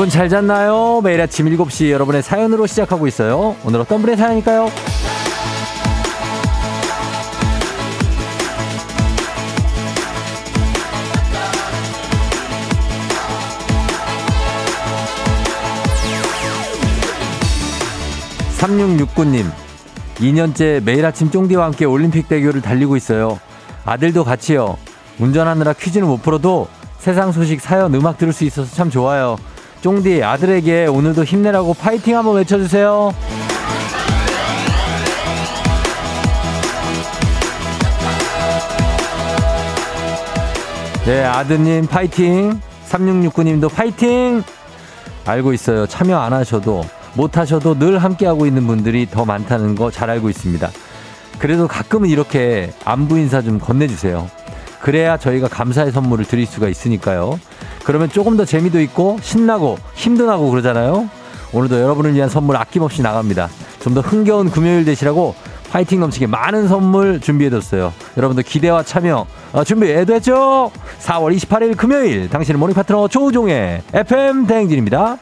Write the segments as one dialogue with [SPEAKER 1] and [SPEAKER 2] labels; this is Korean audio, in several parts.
[SPEAKER 1] 여러분 잘 잤나요? 매일 아침 7시 여러분의 사연으로 시작하고 있어요. 오늘 어떤 분의 사연일까요? 3669님, 2년째 매일 아침 쫑디와 함께 올림픽 대교를 달리고 있어요. 아들도 같이요. 운전하느라 퀴즈는 못 풀어도 세상 소식, 사연, 음악 들을 수 있어서 참 좋아요. 쫑디, 아들에게 오늘도 힘내라고 파이팅 한번 외쳐주세요. 네, 아드님 파이팅. 3669님도 파이팅! 알고 있어요. 참여 안 하셔도, 못 하셔도 늘 함께하고 있는 분들이 더 많다는 거 잘 알고 있습니다. 그래도 가끔은 이렇게 안부 인사 좀 건네주세요. 그래야 저희가 감사의 선물을 드릴 수가 있으니까요. 그러면 조금 더 재미도 있고 신나고 힘도 나고 그러잖아요. 오늘도 여러분을 위한 선물 아낌없이 나갑니다. 좀 더 흥겨운 금요일 되시라고 파이팅 넘치게 많은 선물 준비해뒀어요. 여러분들 기대와 참여 어, 준비됐죠? 4월 28일 금요일 당신의 모닝 파트너 조우종의 FM 대행진입니다.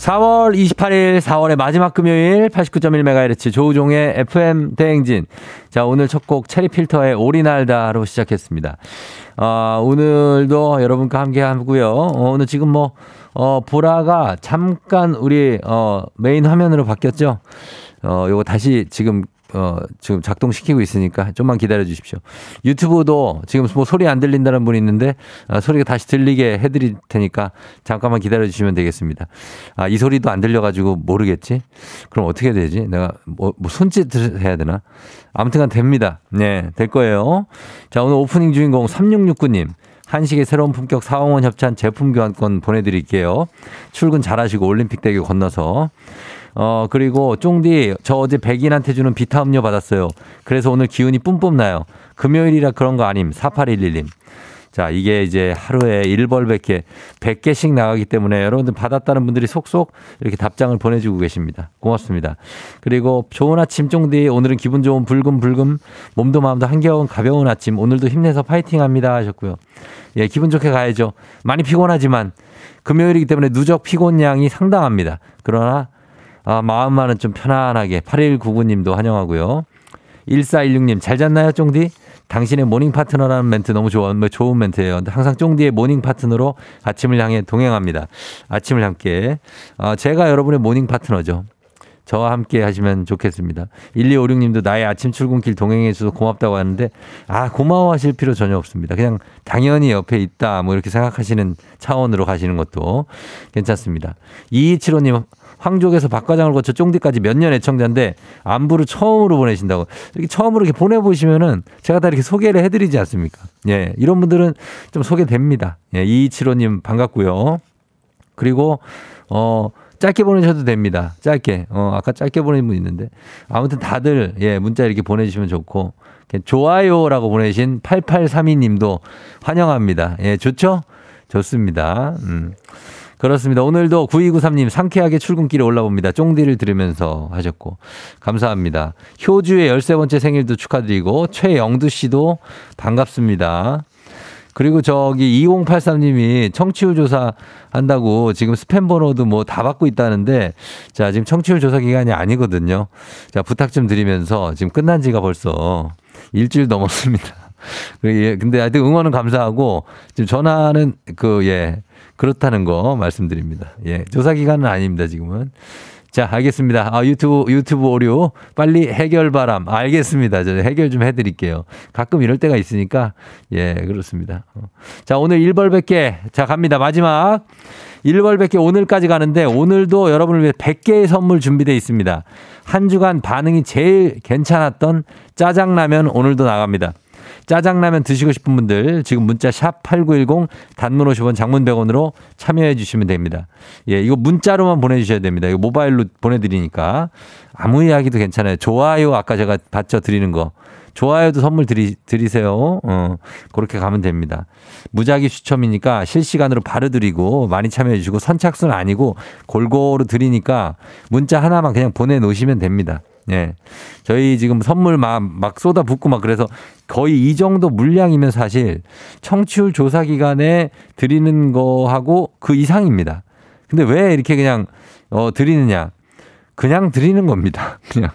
[SPEAKER 1] 4월 28일 4월의 마지막 금요일 89.1MHz 조우종의 FM 대행진. 자, 오늘 첫 곡 체리 필터의 오리날다로 시작했습니다. 어, 오늘도 여러분과 함께 하고요. 어, 오늘 지금 뭐, 어, 보라가 잠깐 우리, 어, 메인 화면으로 바뀌었죠? 어, 요거 다시 지금 어, 지금 작동시키고 있으니까 좀만 기다려 주십시오. 유튜브도 지금 뭐 소리 안 들린다는 분이 있는데 아, 소리가 다시 들리게 해드릴 테니까 잠깐만 기다려 주시면 되겠습니다. 아, 이 소리도 안 들려가지고 모르겠지? 그럼 어떻게 되지? 내가 뭐, 뭐 손짓을 해야 되나? 아무튼간 됩니다. 네, 될 거예요. 자, 오늘 오프닝 주인공 3669님. 한식의 새로운 품격 사원원 협찬 제품 교환권 보내드릴게요. 출근 잘하시고 올림픽 대교 건너서. 어, 그리고 쫑디, 저 어제 백인한테 주는 비타 음료 받았어요. 그래서 오늘 기운이 뿜뿜 나요. 금요일이라 그런 거 아님. 4811님. 자, 이게 이제 하루에 1벌 100개, 100개씩 나가기 때문에 여러분들 받았다는 분들이 속속 이렇게 답장을 보내주고 계십니다. 고맙습니다. 그리고 좋은 아침 쫑디, 오늘은 기분 좋은 불금불금, 몸도 마음도 한겨운 가벼운 아침, 오늘도 힘내서 파이팅 합니다 하셨고요. 예, 기분 좋게 가야죠. 많이 피곤하지만 금요일이기 때문에 누적 피곤량이 상당합니다. 그러나 아, 마음만은 좀 편안하게 8199님도 환영하고요. 1416님 잘 잤나요, 쫑디? 당신의 모닝 파트너라는 멘트 너무 뭐 좋은 멘트예요. 항상 쫑디의 모닝 파트너로 아침을 향해 동행합니다. 아침을 함께. 어, 제가 여러분의 모닝 파트너죠. 저와 함께 하시면 좋겠습니다. 1256님도 나의 아침 출근길 동행해 주셔서 고맙다고 하는데, 아, 고마워하실 필요 전혀 없습니다. 그냥 당연히 옆에 있다, 뭐 이렇게 생각하시는 차원으로 가시는 것도 괜찮습니다. 2275님, 황족에서 박과장을 거쳐 쫑디까지 몇 년 애청자인데 안부를 처음으로 보내신다고. 이렇게 처음으로 이렇게 보내보시면은 제가 다 이렇게 소개를 해드리지 않습니까? 예, 이런 분들은 좀 소개됩니다. 예, 2275님 반갑고요. 그리고, 어, 짧게 보내셔도 됩니다. 짧게. 어, 아까 짧게 보내신 분 있는데. 아무튼 다들, 예, 문자 이렇게 보내주시면 좋고. 좋아요라고 보내신 8832님도 환영합니다. 예, 좋죠? 좋습니다. 음. 그렇습니다. 오늘도 9293님 상쾌하게 출근길에 올라봅니다. 쫑디를 들으면서 하셨고. 감사합니다. 효주의 13번째 생일도 축하드리고, 최영두 씨도 반갑습니다. 그리고 저기 2083님이 청취율 조사 한다고 지금 스팸 번호도 뭐 다 받고 있다는데 자, 지금 청취율 조사 기간이 아니거든요. 자, 부탁 좀 드리면서 지금 끝난 지가 벌써 일주일 넘었습니다. 예, 근데 하여튼 응원은 감사하고 지금 전화는 그, 예, 그렇다는 거 말씀드립니다. 예, 조사 기간은 아닙니다, 지금은. 자, 알겠습니다. 아, 유튜브, 유튜브 오류 빨리 해결 바람. 알겠습니다. 저 해결 좀 해드릴게요. 가끔 이럴 때가 있으니까. 예, 그렇습니다. 어. 자, 오늘 1벌 100개. 자, 갑니다. 마지막. 1벌 100개 오늘까지 가는데 오늘도 여러분을 위해 100개의 선물 준비되어 있습니다. 한 주간 반응이 제일 괜찮았던 짜장라면 오늘도 나갑니다. 짜장라면 드시고 싶은 분들 지금 문자 샵 8910 단문 50원 장문 100원으로 참여해 주시면 됩니다. 예, 이거 문자로만 보내주셔야 됩니다. 이거 모바일로 보내드리니까 아무 이야기도 괜찮아요. 좋아요 아까 제가 받쳐 드리는 거. 좋아요도 선물 드리, 드리세요. 어, 그렇게 가면 됩니다. 무작위 추첨이니까 실시간으로 바로 드리고 많이 참여해 주시고 선착순 아니고 골고루 드리니까 문자 하나만 그냥 보내놓으시면 됩니다. 예. 저희 지금 선물 막, 막 쏟아 붓고 막 그래서 거의 이 정도 물량이면 사실 청취율 조사 기간에 드리는 거하고 그 이상입니다. 근데 왜 이렇게 그냥 어 드리느냐? 그냥 드리는 겁니다. 그냥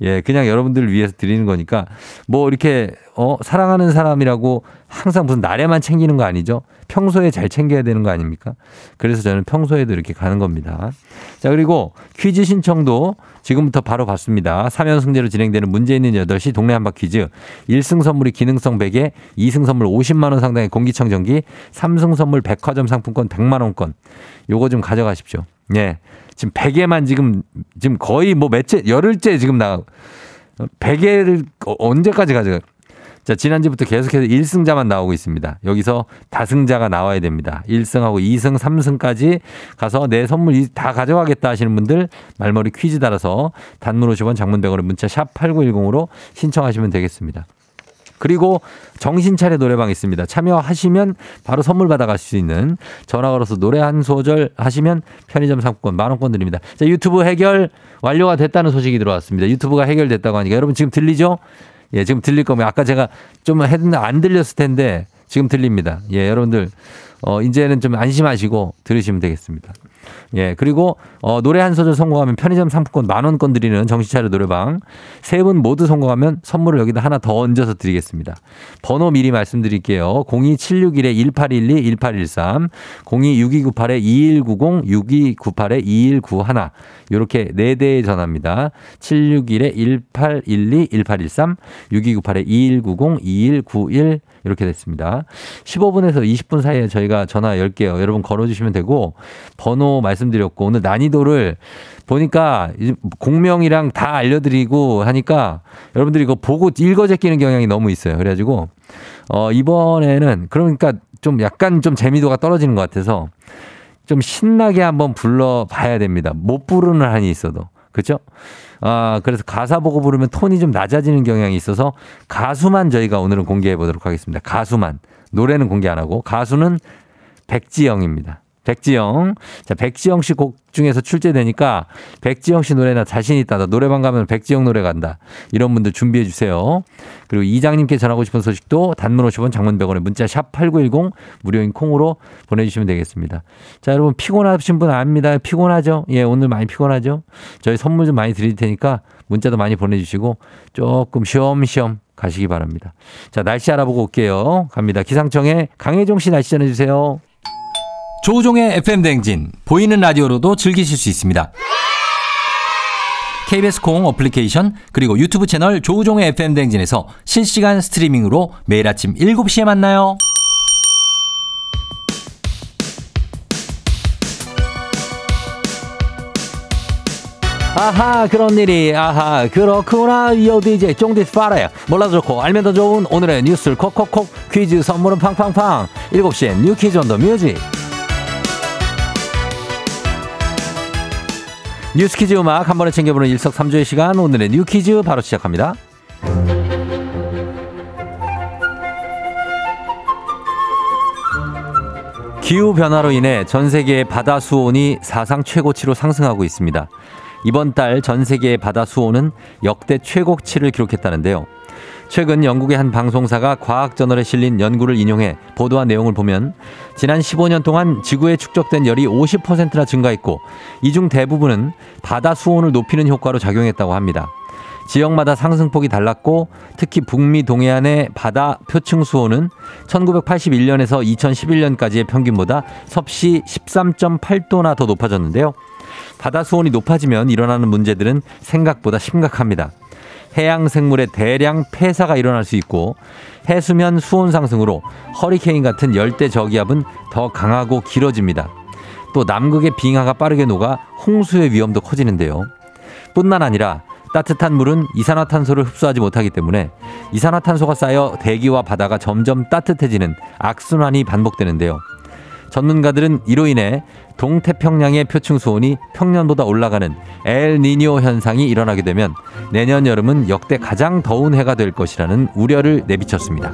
[SPEAKER 1] 예, 그냥 여러분들을 위해서 드리는 거니까 뭐 이렇게 어 사랑하는 사람이라고 항상 무슨 날에만 챙기는 거 아니죠? 평소에 잘 챙겨야 되는 거 아닙니까? 그래서 저는 평소에도 이렇게 가는 겁니다. 자, 그리고 퀴즈 신청도 지금부터 바로 받습니다. 3연승제로 진행되는 문제 있는 8시 동네 한바 퀴즈. 1승 선물이 기능성 베개, 2승 선물 50만원 상당의 공기청정기, 3승 선물 백화점 상품권 100만원권. 요거 좀 가져가십시오. 예. 지금 베개만 지금, 지금 거의 뭐 몇째, 열흘째 지금 나, 베개를 언제까지 가져가? 자, 지난주부터 계속해서 1승자만 나오고 있습니다. 여기서 다승자가 나와야 됩니다. 1승하고 2승, 3승까지 가서 내 선물 다 가져가겠다 하시는 분들 말머리 퀴즈 달아서 단문 50원 장문 100원의 문자 샵 8910으로 신청하시면 되겠습니다. 그리고 정신 차려 노래방 있습니다. 참여하시면 바로 선물 받아갈 수 있는 전화 걸어서 노래 한 소절 하시면 편의점 상품권 만원권 드립니다. 자, 유튜브 해결 완료가 됐다는 소식이 들어왔습니다. 유튜브가 해결됐다고 하니까 여러분 지금 들리죠? 예, 지금 들릴 거면 아까 제가 좀 했는데 안 들렸을 텐데 지금 들립니다. 예, 여러분들 어 이제는 좀 안심하시고 들으시면 되겠습니다. 예, 그리고 어, 노래 한 소절 성공하면 편의점 상품권 만 원권 드리는 정신차려 노래방 세 분 모두 성공하면 선물을 여기다 하나 더 얹어서 드리겠습니다. 번호 미리 말씀드릴게요. 02761-1812, 1813, 026298-2190, 6298-2191 이렇게 네 대의 전화입니다. 761-1812, 1813, 6298-2190, 2191 이렇게 됐습니다. 15분에서 20분 사이에 저희가 전화 10개요. 여러분 걸어주시면 되고 번호 말씀드렸고 오늘 난이도를 보니까 공명이랑 다 알려드리고 하니까 여러분들이 이거 보고 읽어 제끼는 경향이 너무 있어요. 그래가지고 어 이번에는 그러니까 좀 약간 좀 재미도가 떨어지는 것 같아서 좀 신나게 한번 불러봐야 됩니다. 못 부르는 한이 있어도. 그죠? 아, 그래서 가사 보고 부르면 톤이 좀 낮아지는 경향이 있어서 가수만 저희가 오늘은 공개해 보도록 하겠습니다. 가수만. 노래는 공개 안 하고 가수는 백지영입니다. 백지영. 자, 백지영 씨 곡 중에서 출제되니까 백지영 씨 노래나 자신 있다. 나 노래방 가면 백지영 노래 간다. 이런 분들 준비해 주세요. 그리고 이장님께 전하고 싶은 소식도 단문 50원 장문 100원에 문자 샵 8910 무료인 콩으로 보내주시면 되겠습니다. 자, 여러분 피곤하신 분 압니다. 피곤하죠? 예, 오늘 많이 피곤하죠? 저희 선물 좀 많이 드릴 테니까 문자도 많이 보내주시고 조금 쉬엄쉬엄 가시기 바랍니다. 자, 날씨 알아보고 올게요. 갑니다. 기상청에 강혜종 씨 날씨 전해주세요. 조우종의 FM 댕진 보이는 라디오로도 즐기실 수 있습니다. KBS 콩 어플리케이션 그리고 유튜브 채널 조우종의 FM 댕진에서 실시간 스트리밍으로 매일 아침 7시에 만나요. 아하 그런 일이. 아하 그렇구나. 요 DJ 쫑디스 파라야. 몰라도 좋고 알면 더 좋은 오늘의 뉴스를 콕콕콕 퀴즈 선물은 팡팡팡. 7시엔 뉴 퀴즈 on the music 뉴스 퀴즈 음악 한 번에 챙겨보는 일석삼조의 시간 오늘의 뉴 퀴즈 바로 시작합니다. 기후 변화로 인해 전 세계의 바다 수온이 사상 최고치로 상승하고 있습니다. 이번 달 전 세계의 바다 수온은 역대 최고치를 기록했다는데요. 최근 영국의 한 방송사가 과학 저널에 실린 연구를 인용해 보도한 내용을 보면 지난 15년 동안 지구에 축적된 열이 50%나 증가했고 이 중 대부분은 바다 수온을 높이는 효과로 작용했다고 합니다. 지역마다 상승폭이 달랐고 특히 북미 동해안의 바다 표층 수온은 1981년에서 2011년까지의 평균보다 섭씨 13.8도나 더 높아졌는데요. 바다 수온이 높아지면 일어나는 문제들은 생각보다 심각합니다. 해양 생물의 대량 폐사가 일어날 수 있고 해수면 수온 상승으로 허리케인 같은 열대 저기압은 더 강하고 길어집니다. 또 남극의 빙하가 빠르게 녹아 홍수의 위험도 커지는데요. 뿐만 아니라 따뜻한 물은 이산화탄소를 흡수하지 못하기 때문에 이산화탄소가 쌓여 대기와 바다가 점점 따뜻해지는 악순환이 반복되는데요. 전문가들은 이로 인해 동태평양의 표층 수온이 평년보다 올라가는 엘니뇨 현상이 일어나게 되면 내년 여름은 역대 가장 더운 해가 될 것이라는 우려를 내비쳤습니다.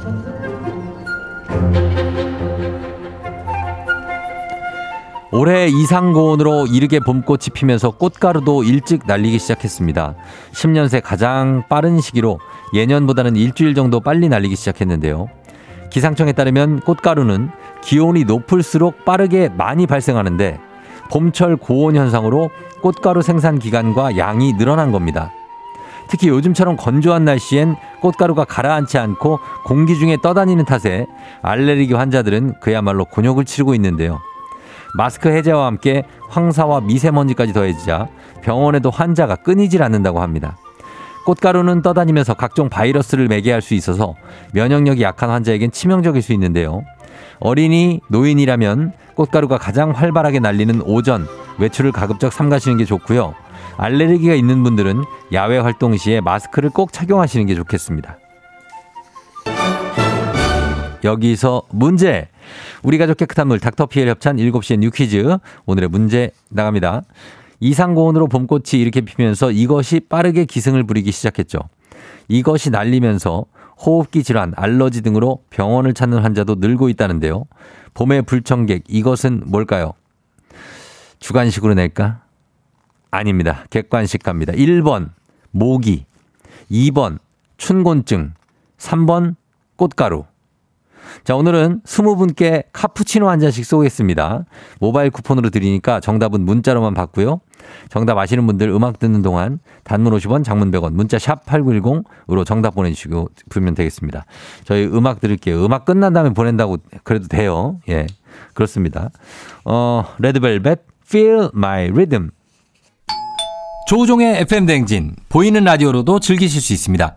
[SPEAKER 1] 올해 이상고온으로 이르게 봄꽃이 피면서 꽃가루도 일찍 날리기 시작했습니다. 10년 새 가장 빠른 시기로 예년보다는 일주일 정도 빨리 날리기 시작했는데요. 기상청에 따르면 꽃가루는 기온이 높을수록 빠르게 많이 발생하는데 봄철 고온 현상으로 꽃가루 생산 기간과 양이 늘어난 겁니다. 특히 요즘처럼 건조한 날씨엔 꽃가루가 가라앉지 않고 공기 중에 떠다니는 탓에 알레르기 환자들은 그야말로 곤욕을 치르고 있는데요. 마스크 해제와 함께 황사와 미세먼지까지 더해지자 병원에도 환자가 끊이질 않는다고 합니다. 꽃가루는 떠다니면서 각종 바이러스를 매개할 수 있어서 면역력이 약한 환자에겐 치명적일 수 있는데요. 어린이, 노인이라면 꽃가루가 가장 활발하게 날리는 오전, 외출을 가급적 삼가시는 게 좋고요. 알레르기가 있는 분들은 야외 활동 시에 마스크를 꼭 착용하시는 게 좋겠습니다. 여기서 문제. 우리 가족 깨끗한 물 닥터피엘 협찬 7시에 뉴 퀴즈. 오늘의 문제 나갑니다. 이상고온으로 봄꽃이 이렇게 피면서 이것이 빠르게 기승을 부리기 시작했죠. 이것이 날리면서 호흡기 질환, 알러지 등으로 병원을 찾는 환자도 늘고 있다는데요. 봄의 불청객, 이것은 뭘까요? 주관식으로 낼까? 아닙니다. 객관식 갑니다. 1번, 모기. 2번, 춘곤증. 3번, 꽃가루. 자, 오늘은 20분께 카푸치노 한 잔씩 쏘겠습니다. 모바일 쿠폰으로 드리니까 정답은 문자로만 받고요. 정답 아시는 분들 음악 듣는 동안 단문 50원, 장문 100원, 문자 샵 8910으로 정답 보내주시고 부면 되겠습니다. 저희 음악 들을게요. 음악 끝난 다음에 보낸다고 그래도 돼요. 예. 그렇습니다. 어, 레드벨벳, Feel My Rhythm. 조우종의 FM 댕진 보이는 라디오로도 즐기실 수 있습니다.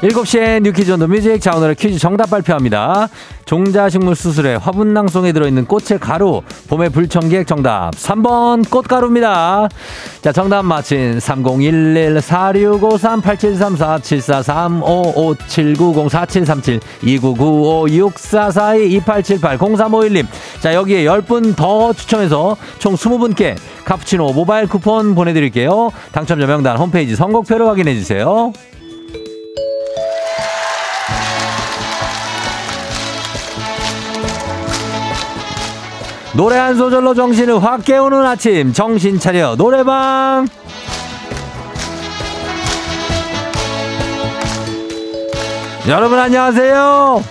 [SPEAKER 1] 7시에 뉴퀴즈 온 더 뮤직. 자, 오늘의 퀴즈 정답 발표합니다. 종자식물 수술에 화분낭송에 들어있는 꽃의 가루. 봄의 불청객 정답. 3번 꽃가루입니다. 자, 정답 맞힌 3011-4653-8734-7435-5790-4737-2995-6442-2878-0351님. 자, 여기에 10분 더 추첨해서 총 20분께 카푸치노 모바일 쿠폰 보내드릴게요. 당첨자 명단 홈페이지 선곡표를 확인해주세요. 노래 한 소절로 정신을 확 깨우는 아침. 정신 차려. 노래방. 여러분 안녕하세요.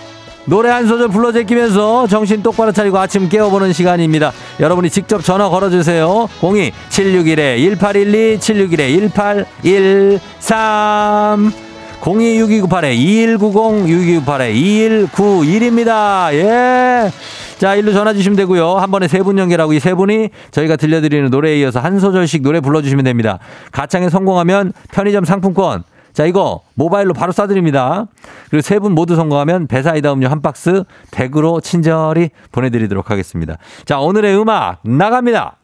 [SPEAKER 1] 노래 한 소절 불러 제끼면서 정신 똑바로 차리고 아침 깨워보는 시간입니다. 여러분이 직접 전화 걸어주세요. 02-761-1812 761-1813 026298-2190 6298-2191입니다. 예 자, 일로 전화 주시면 되고요. 한 번에 세 분 연결하고 이 세 분이 저희가 들려드리는 노래에 이어서 한 소절씩 노래 불러주시면 됩니다. 가창에 성공하면 편의점 상품권. 자, 이거 모바일로 바로 쏴드립니다. 그리고 세 분 모두 성공하면 배사이다 음료 한 박스 댁으로 친절히 보내드리도록 하겠습니다. 자, 오늘의 음악 나갑니다.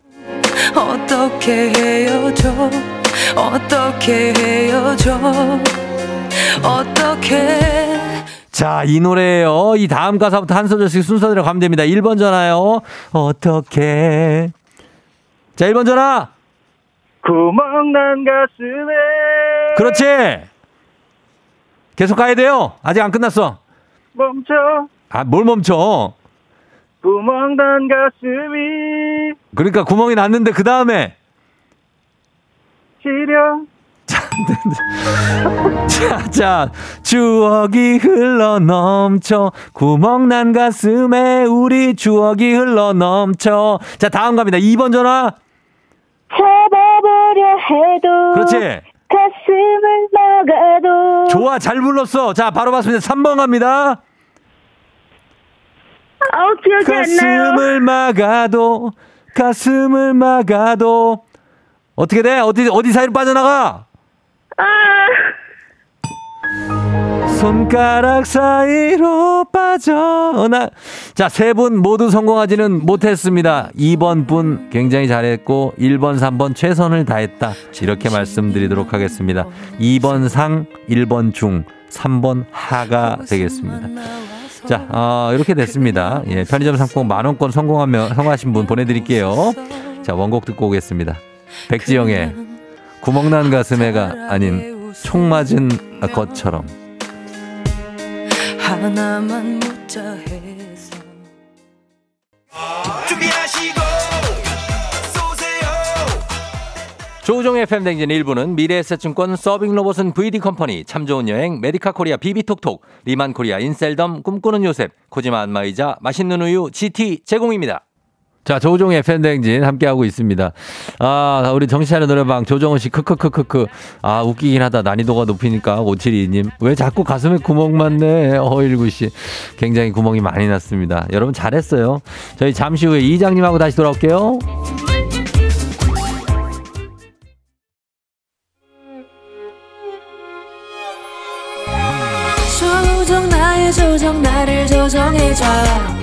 [SPEAKER 1] 어떻게 헤어져? 어떻게 헤어져? 어떻게 자, 이 노래예요. 이 다음 가사부터 한 소절씩 순서대로 가면 됩니다. 1번 전화요. 어떻게? 자, 1번 전화.
[SPEAKER 2] 구멍 난 가슴에.
[SPEAKER 1] 그렇지. 계속 가야 돼요. 아직 안 끝났어.
[SPEAKER 2] 멈춰.
[SPEAKER 1] 아, 뭘 멈춰?
[SPEAKER 2] 구멍 난 가슴이.
[SPEAKER 1] 그러니까 구멍이 났는데 그 다음에.
[SPEAKER 2] 시려.
[SPEAKER 1] 자, 자, 추억이 흘러 넘쳐. 구멍난 가슴에 우리 추억이 흘러 넘쳐. 자, 다음 갑니다. 2번 전화.
[SPEAKER 3] 잡아보려 해도.
[SPEAKER 1] 그렇지.
[SPEAKER 3] 가슴을 막아도.
[SPEAKER 1] 좋아, 잘 불렀어. 자, 바로 봤습니다. 3번 갑니다.
[SPEAKER 3] 아우, 기억이.
[SPEAKER 1] 가슴을 막아도, 가슴을 막아도. 어떻게 돼? 어디, 어디 사이로 빠져나가?
[SPEAKER 3] 아.
[SPEAKER 1] 손가락 사이로 빠져나. 자, 세 분 모두 성공하지는 못했습니다. 2번 분 굉장히 잘했고, 1번, 3번 최선을 다했다. 이렇게 말씀드리도록 하겠습니다. 2번 상, 1번 중, 3번 하가 되겠습니다. 자, 어, 이렇게 됐습니다. 예, 편의점 상품 만원권 성공하면, 성공하신 분 보내드릴게요. 자, 원곡 듣고 오겠습니다. 백지영의 구멍난 가슴에가 아닌 총 맞은 것처럼.
[SPEAKER 4] 하나만 묻자 해서
[SPEAKER 5] 준비하시고 쏘세요
[SPEAKER 1] 조우종의 FM 댕진 1부는 미래에셋증권 서빙로봇은 VD컴퍼니 참 좋은 여행 메디카 코리아 비비톡톡 리만 코리아 인셀덤 꿈꾸는 요셉 코지마 안마의자 맛있는 우유 GT 제공입니다. 자, 조종의 팬댕진 함께하고 있습니다. 아, 우리 정신차려 노래방 조정은 씨 크크크크크. 아, 웃기긴 하다. 난이도가 높으니까 572님. 왜 자꾸 가슴에 구멍만 내? 허일구 씨. 굉장히 구멍이 많이 났습니다. 여러분 잘했어요. 저희 잠시 후에 이장님하고 다시 돌아올게요.
[SPEAKER 4] 조정 나의 조정 나를 조정해줘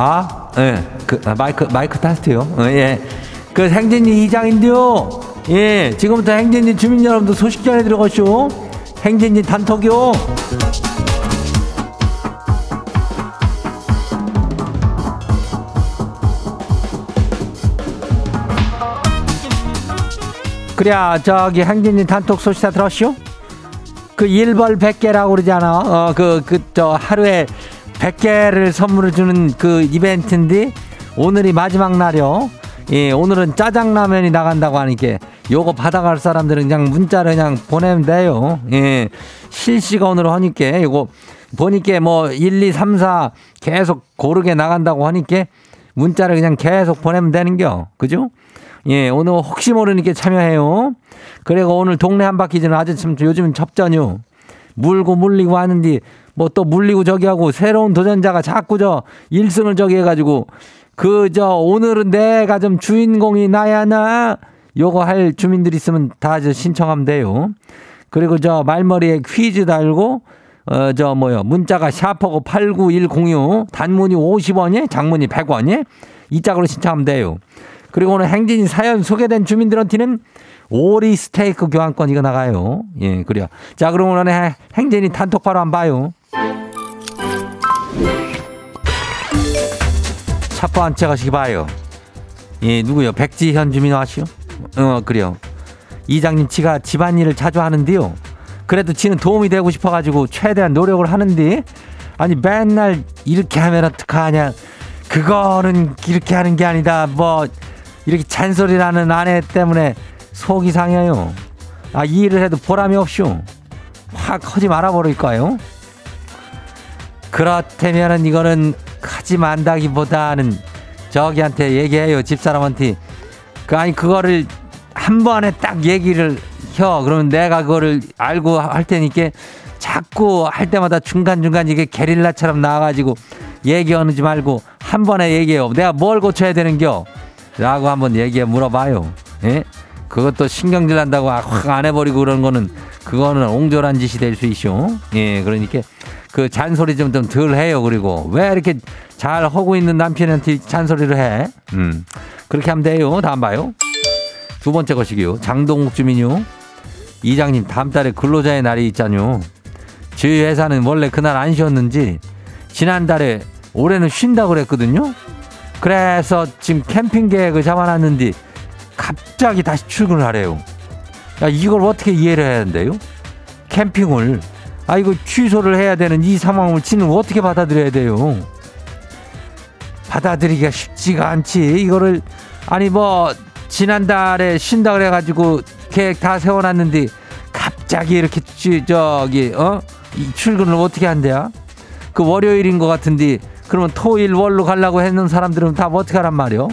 [SPEAKER 1] 아, 예, 그, 아, 마이크, 마이크 테스트요. 어, 예. 그 행진이 이장인데요. 예, 지금부터 행진이 주민 여러분들 소식 전해 들어가시오. 행진이 단톡요. 그래, 저기 행진이 단톡 소식 다 들었시오? 그 1벌 100개라고 그러잖아. 어, 그, 그, 저, 하루에 100개를 선물을 주는 그 이벤트인데, 오늘이 마지막 날이요. 예, 오늘은 짜장라면이 나간다고 하니까, 요거 받아갈 사람들은 그냥 문자를 그냥 보내면 돼요. 예, 실시간으로 하니까, 요거, 보니까 뭐, 1, 2, 3, 4 계속 고르게 나간다고 하니까, 문자를 그냥 계속 보내면 되는겨. 그죠? 예, 오늘 혹시 모르니까 참여해요. 그리고 오늘 동네 한 바퀴즈는 아주 참 요즘 접전요. 물고 물리고 하는데 뭐 또 물리고 저기 하고 새로운 도전자가 자꾸 저 1승을 저기 해가지고 그 저 오늘은 내가 좀 주인공이 나야 나 요거 할 주민들 있으면 다 저 신청하면 돼요. 그리고 저 말머리에 퀴즈 달고 어 저 뭐요 문자가 샤퍼고 89106 단문이 50원이 장문이 100원이 이 짝으로 신청하면 돼요. 그리고 오늘 행진이 사연 소개된 주민들한테는 오리 스테이크 교환권 이거 나가요. 예, 그래요. 자, 그럼 오늘 행진이 단톡 바로 한번 봐요. 첫 번째 가시기 봐요. 예, 누구요? 백지현 주민 아시오? 어, 그래요. 이장님 치가 집안일을 자주 하는데요. 그래도 치는 도움이 되고 싶어가지고 최대한 노력을 하는데 아니 맨날 이렇게 하면 어떡하냐. 그거는 이렇게 하는 게 아니다. 뭐 이렇게 잔소리라는 아내 때문에 속이 상해요. 아, 이 일을 해도 보람이 없쇼. 확 하지 말아버릴까요? 그렇다면은 이거는 하지 만다기보다는 저기한테 얘기해요. 집사람한테. 그, 아니, 그거를 한 번에 딱 얘기를 혀. 그러면 내가 그거를 알고 할 테니까 자꾸 할 때마다 중간중간 이게 게릴라처럼 나와가지고 얘기하지 말고 한 번에 얘기해요. 내가 뭘 고쳐야 되는겨? 라고 한번 얘기해 물어봐요. 예? 그것도 신경질 난다고 확 안 해버리고 그런 거는 그거는 옹졸한 짓이 될 수 있쇼. 예, 그러니까 그 잔소리 좀 좀 덜 해요. 그리고 왜 이렇게 잘 하고 있는 남편한테 잔소리를 해? 음, 그렇게 하면 돼요. 다음 봐요. 두 번째 것이기요. 장동욱 주민요. 이장님 다음 달에 근로자의 날이 있잖요. 저희 회사는 원래 그날 안 쉬었는지 지난달에 올해는 쉰다고 그랬거든요. 그래서 지금 캠핑 계획을 잡아놨는데 갑자기 다시 출근을 하래요. 야, 이걸 어떻게 이해를 해야 된대요? 캠핑을. 아, 이거 취소를 해야 되는 이 상황을 지는 어떻게 받아들여야 돼요? 받아들이기가 쉽지가 않지. 이거를, 아니, 뭐, 지난달에 쉰다 그래가지고 계획 다 세워놨는데 갑자기 이렇게, 쥐, 저기, 어? 이 출근을 어떻게 한대야? 그 월요일인 것 같은데 그러면 토일 월로 가려고 했는 사람들은 다 어떻게 하란 말이요?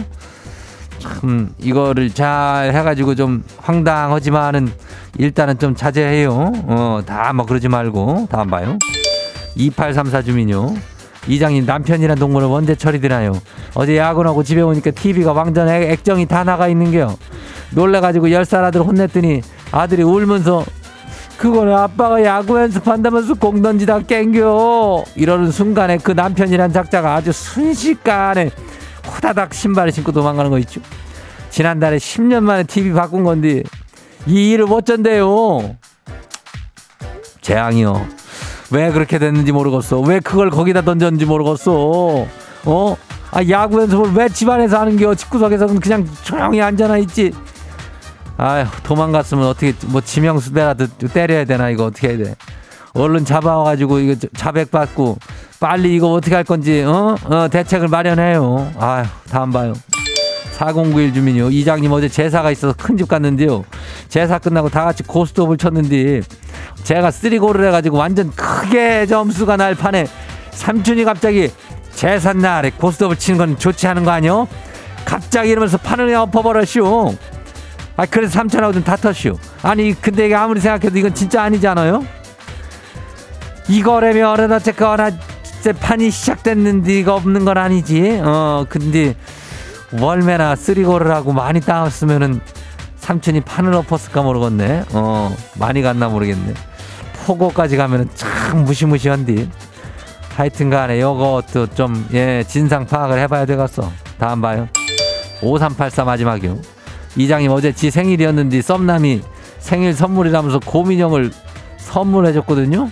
[SPEAKER 1] 참 이거를 잘 해가지고 좀 황당하지만은 일단은 좀 자제해요. 어, 다 뭐 그러지 말고 다음 봐요. 2834 주민요. 이장님 남편이란 동물은 언제 처리되나요? 어제 야근하고 집에 오니까 TV가 액- 액정이 다 나가 있는게요. 놀래가지고 열살 아들 혼냈더니 아들이 울면서 그거는 아빠가 야구 연습한다면서 공 던지다 깽겨 이러는 순간에 그 남편이란 작자가 아주 순식간에 후다닥 신발을 신고 도망가는 거 있죠. 지난달에 10년 만에 TV 바꾼 건데 이 일을 어쩐대요. 재앙이요. 왜 그렇게 됐는지 모르겠어. 왜 그걸 거기다 던졌는지 모르겠어. 어? 아 야구 연습을 왜 집안에서 하는겨? 집구석에서는 그냥 조용히 앉아나 있지. 아휴 도망갔으면 어떻게 뭐 지명수대라도 때려야 되나 이거 어떻게 해야 돼? 얼른 잡아와가지고 이거 자백 받고 빨리 이거 어떻게 할 건지 어? 어 대책을 마련해요. 아휴 다음 봐요. 4091 주민요. 이장님 어제 제사가 있어서 큰 집 갔는데요. 제사 끝나고 다 같이 고스톱을 쳤는데 제가 쓰리고를 해가지고 완전 크게 점수가 날 판에 삼촌이 갑자기 제삿날에 고스톱을 치는 건 좋지 않은 거 아니요? 갑자기 이러면서 판을 엎어버렸슈. 아 그래서 삼촌하고 좀 다퉜슈. 아니 근데 이게 아무리 생각해도 이건 진짜 아니잖아요. 이거라면 어쨌거나 진짜 판이 시작됐는데 이거 없는 건 아니지. 어 근데 월매나 쓰리고를 하고 많이 따왔으면은 삼촌이 판을 엎었을까 모르겠네. 어 많이 갔나 모르겠네. 포고까지 가면은 참 무시무시한디. 하여튼 간에 요것도 좀, 예, 진상 파악을 해봐야 되겠어. 다음 봐요. 5384 마지막이요. 이장님 어제 지 생일이었는데 썸남이 생일 선물이라면서 고민형을 선물해줬거든요.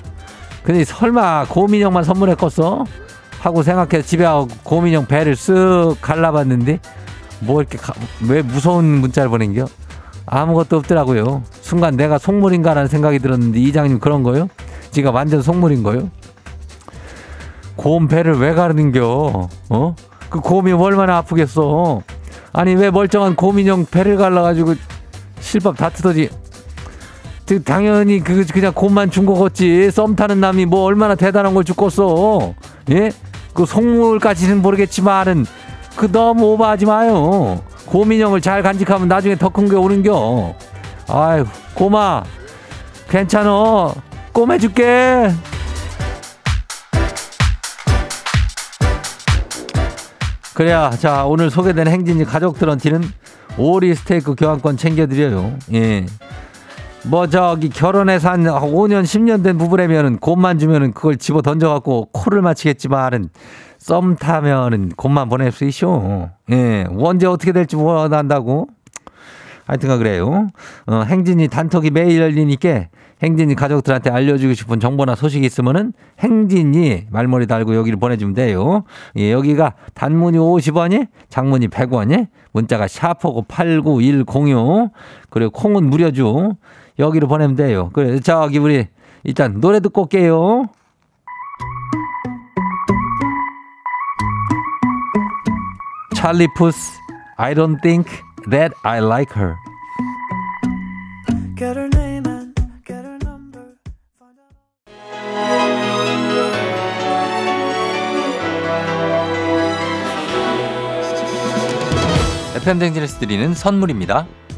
[SPEAKER 1] 근데 설마 고민형만 선물했겠어? 하고 생각해서 집에 고민형 배를 쓱 갈라봤는데 뭐 이렇게 가- 왜 무서운 문자를 보낸겨? 아무것도 없더라고요. 순간 내가 속물인가라는 생각이 들었는데 이장님 그런 거요? 지가 완전 속물인 거요? 곰 배를 왜 가르는겨? 어? 그 곰이 얼마나 아프겠어? 아니 왜 멀쩡한 곰인형 배를 갈라가지고 실밥 다 뜯어지? 그 당연히 그 그냥 곰만 준 거겠지. 썸 타는 남이 뭐 얼마나 대단한 걸 죽겠어? 예? 그 속물까지는 모르겠지만은 그 너무 오버하지 마요. 곰인형을 잘 간직하면 나중에 더 큰 게 오는겨. 아유 곰아 괜찮어. 꼼해줄게. 그래야 자 오늘 소개된 행진이 가족들한테는 오리 스테이크 교환권 챙겨드려요. 예. 뭐 저기 결혼해서 한 5년 10년 된 부부라면은 곰만 주면은 그걸 집어 던져 갖고 코를 맞히겠지만은 썸 타면은 곰만 보낼 수 있쇼. 예. 언제 어떻게 될지 원한다고. 하여튼가 그래요. 어, 행진이 단톡이 매일 열리니까 행진이 가족들한테 알려주고 싶은 정보나 소식이 있으면은 행진이 말머리 달고 여기를 보내주면 돼요. 예, 여기가 단문이 50원이, 장문이 100원이, 문자가 샤프고 89106, 그리고 콩은 무료죠. 여기로 보내면 돼요. 그래, 저기 우리 일단 노래 듣고 올게요. 찰리 푸스, I don't think that I like her. 댕진에서 드리는 선물입니다.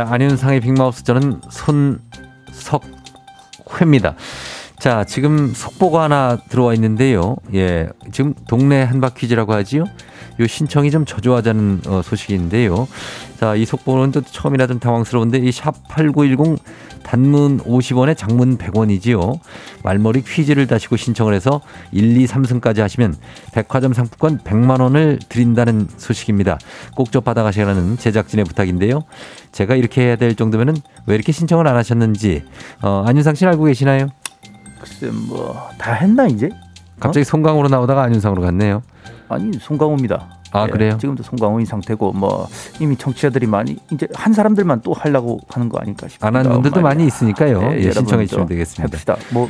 [SPEAKER 1] 자, 안윤상의 빅마우스 저는 손석회입니다. 자, 지금 속보가 하나 들어와 있는데요. 예, 지금 동네 한바 퀴즈라고 하지요. 요 신청이 좀 저조하자는 어, 소식인데요. 자, 이 속보는 또 처음이라 좀 당황스러운데 이 샵 8910 단문 50원에 장문 100원이지요. 말머리 퀴즈를 다시고 신청을 해서 1, 2, 3승까지 하시면 백화점 상품권 100만 원을 드린다는 소식입니다. 꼭 좀 받아가시라는 제작진의 부탁인데요. 제가 이렇게 해야 될 정도면은 왜 이렇게 신청을 안 하셨는지 어, 안윤상 씨 알고 계시나요?
[SPEAKER 6] 글쎄 뭐 다 했나 이제?
[SPEAKER 1] 갑자기 송강호로 나오다가 안윤상으로 갔네요.
[SPEAKER 6] 아니 송강호입니다.
[SPEAKER 1] 아, 그래요?
[SPEAKER 6] 지금도 송강호인 상태고 뭐 이미 청취자들이 많이 이제 한 사람들만 또 하려고 하는 거 아닐까 싶습니다.
[SPEAKER 1] 안 하는 분들도. 많이 있으니까요.
[SPEAKER 6] 네,
[SPEAKER 1] 예,
[SPEAKER 6] 여러분
[SPEAKER 1] 신청해
[SPEAKER 6] 또
[SPEAKER 1] 주시면 되겠습니다.
[SPEAKER 6] 해봅시다. 뭐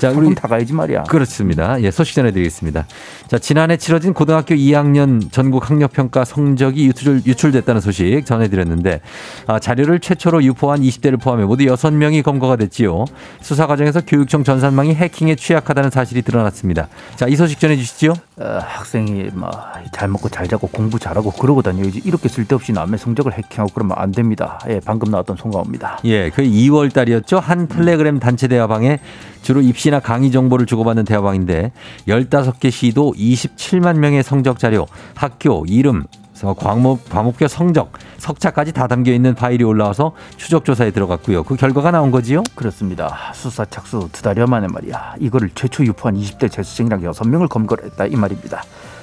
[SPEAKER 1] 자, 우리
[SPEAKER 6] 다 가야지 말이야.
[SPEAKER 1] 그렇습니다. 예, 소식 전해드리겠습니다. 자, 지난해 치러진 고등학교 2학년 전국 학력평가 성적이 유출, 유출됐다는 소식 전해드렸는데, 아, 자료를 최초로 유포한 20대를 포함해 모두 6명이 검거가 됐지요. 수사 과정에서 교육청 전산망이 해킹에 취약하다는 사실이 드러났습니다. 자, 이 소식 전해주시죠.
[SPEAKER 6] 어, 학생이 뭐잘 먹고 잘 자고 공부 잘하고 그러고 다녀야지 이렇게 쓸데없이 남의 성적을 해킹하고 그러면 안 됩니다. 예, 방금 나왔던 송강호입니다.
[SPEAKER 1] 예, 그 2월 달이었죠. 한 텔레그램 단체 대화방에 주로 입시 나 강의 정보를 주고받는 대화방인데 15개 시도 27만 명의 성적 자료, 학교, 이름, 과목, 과목별 성적, 석차까지 다 담겨 있는 파일이 올라와서 추적 조사에 들어갔고요. 그 결과가 나온 거지요?
[SPEAKER 6] 그렇습니다. 수사 착수 두 달여 만에 말이야. 이거를 최초 유포한 20대 재수생이랑 여섯 명을 검거를 했다 이 말입니다.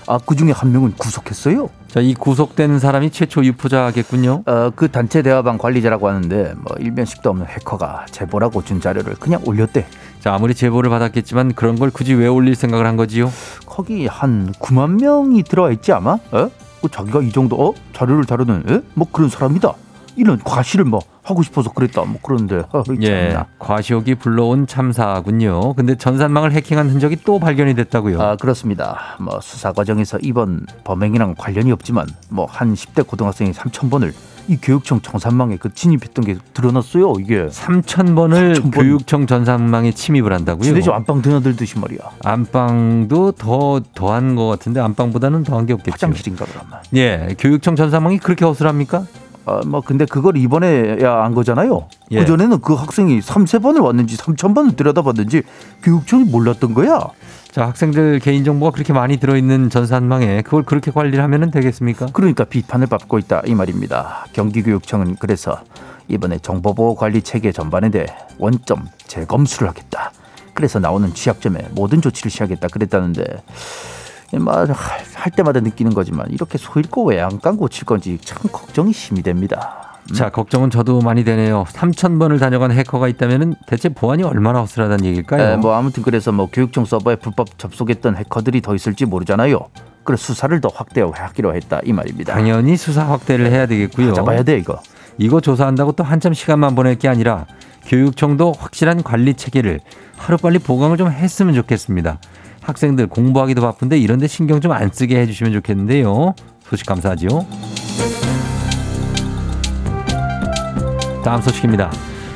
[SPEAKER 6] 아, 그 중에 한 명은 구속했어요.
[SPEAKER 1] 자, 이 구속된 사람이 최초 유포자겠군요.
[SPEAKER 6] 어, 그 단체 대화방 관리자라고 하는데 뭐 일면식도 없는 해커가 제보라고 준 자료를 그냥 올렸대.
[SPEAKER 1] 자, 아무리 제보를 받았겠지만 그런 걸 굳이 왜 올릴 생각을 한 거지요?
[SPEAKER 6] 거기 한 9만 명이 들어와 있지 아마? 어? 그 자기가 이 정도 어? 자료를 다루는 에? 뭐 그런 사람이다. 이런 과시를 뭐 하고 싶어서 그랬다. 뭐 그런데 어,
[SPEAKER 1] 예. 과시욕이 불러온 참사군요. 근데 전산망을 해킹한 흔적이 또 발견이 됐다고요.
[SPEAKER 6] 아 그렇습니다. 뭐 수사 과정에서 이번 범행이랑 관련이 없지만 뭐 한 10대 고등학생이 3천 번을 이 교육청 정산망에 그 진입했던 게 드러났어요. 이게
[SPEAKER 1] 3천 번을
[SPEAKER 6] 3,000번.
[SPEAKER 1] 교육청 전산망에 침입을 한다고요?
[SPEAKER 6] 지대죠 안방 드나들듯이 말이야.
[SPEAKER 1] 안방도 더 더한 것 같은데 안방보다는 더한 게 없겠죠.
[SPEAKER 6] 화장실인가 그러면.
[SPEAKER 1] 예, 교육청 전산망이 그렇게 허술합니까?
[SPEAKER 6] 아, 뭐 근데 그걸 이번에야 안 거잖아요.
[SPEAKER 1] 예.
[SPEAKER 6] 그 전에는 그 학생이 3세 번을 왔는지 3천 번을 들여다봤는지 교육청이 몰랐던 거야.
[SPEAKER 1] 자, 학생들 개인 정보가 그렇게 많이 들어있는 전산망에 그걸 그렇게 관리를 하면 되겠습니까?
[SPEAKER 6] 그러니까 비판을 받고 있다 이 말입니다. 경기교육청은 그래서 이번에 정보보호 관리 체계 전반에 대해 원점 재검수를 하겠다. 그래서 나오는 취약점에 모든 조치를 취하겠다 그랬다는데 말할 때마다 느끼는 거지만 이렇게 소잃고 왜 안 깐 고칠 건지 참 걱정이 심이 됩니다.
[SPEAKER 1] 자, 걱정은 저도 많이 되네요. 3천 번을 다녀간 해커가 있다면 대체 보안이 얼마나 허술하다는 얘기일까요?
[SPEAKER 6] 에, 뭐 아무튼 그래서 뭐 교육청 서버에 불법 접속했던 해커들이 더 있을지 모르잖아요. 그래서 수사를 더 확대하기로 했다 이 말입니다.
[SPEAKER 1] 당연히 수사 확대를 해야 되겠고요.
[SPEAKER 6] 잡아야 돼 이거.
[SPEAKER 1] 이거 조사한다고 또 한참 시간만 보낼 게 아니라 교육청도 확실한 관리 체계를 하루빨리 보강을 좀 했으면 좋겠습니다. 학생들 공부하기도 바쁜데 이런 데 신경 좀 안 쓰게 해주시면 좋겠는데요. 소식 감사하죠. 다음 소식입니다.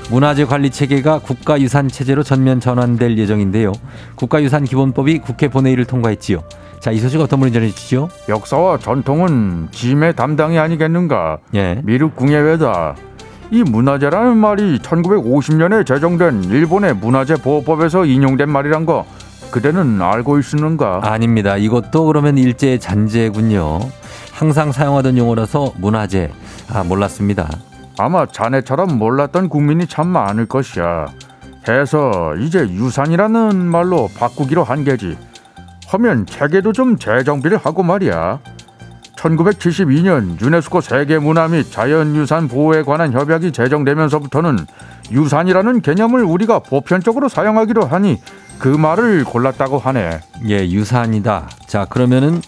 [SPEAKER 1] 문화재 관리 체계가 국가유산 체제로 전면 전환될 예정인데요. 국가유산 기본법이 국회 본회의를 통과했지요. 자, 이 소식 어떤 분이 전해주시죠?
[SPEAKER 7] 역사와 전통은 짐의 담당이 아니겠는가?
[SPEAKER 1] 예.
[SPEAKER 7] 미륵 궁예회다. 이 문화재라는 말이 1950년에 제정된 일본의 문화재 보호법에서 인용된 말이란 거 그대는 알고 있었는가?
[SPEAKER 1] 아닙니다. 이것도 그러면 일제의 잔재군요. 항상 사용하던 용어라서 문화재. 아, 몰랐습니다.
[SPEAKER 7] 아마 자네처럼 몰랐던 국민이 참 많을 것이야. 해서 이제 유산이라는 말로 바꾸기로 한 게지. 하면 책에도 좀 재정비를 하고 말이야. 1972년 유네스코 세계문화 및 자연유산 보호에 관한 협약이 제정되면서부터는 유산이라는 개념을 우리가 보편적으로 사용하기로 하니 그 말을 골랐다고 하네.
[SPEAKER 1] 예, 유산이다. 자, 그러면은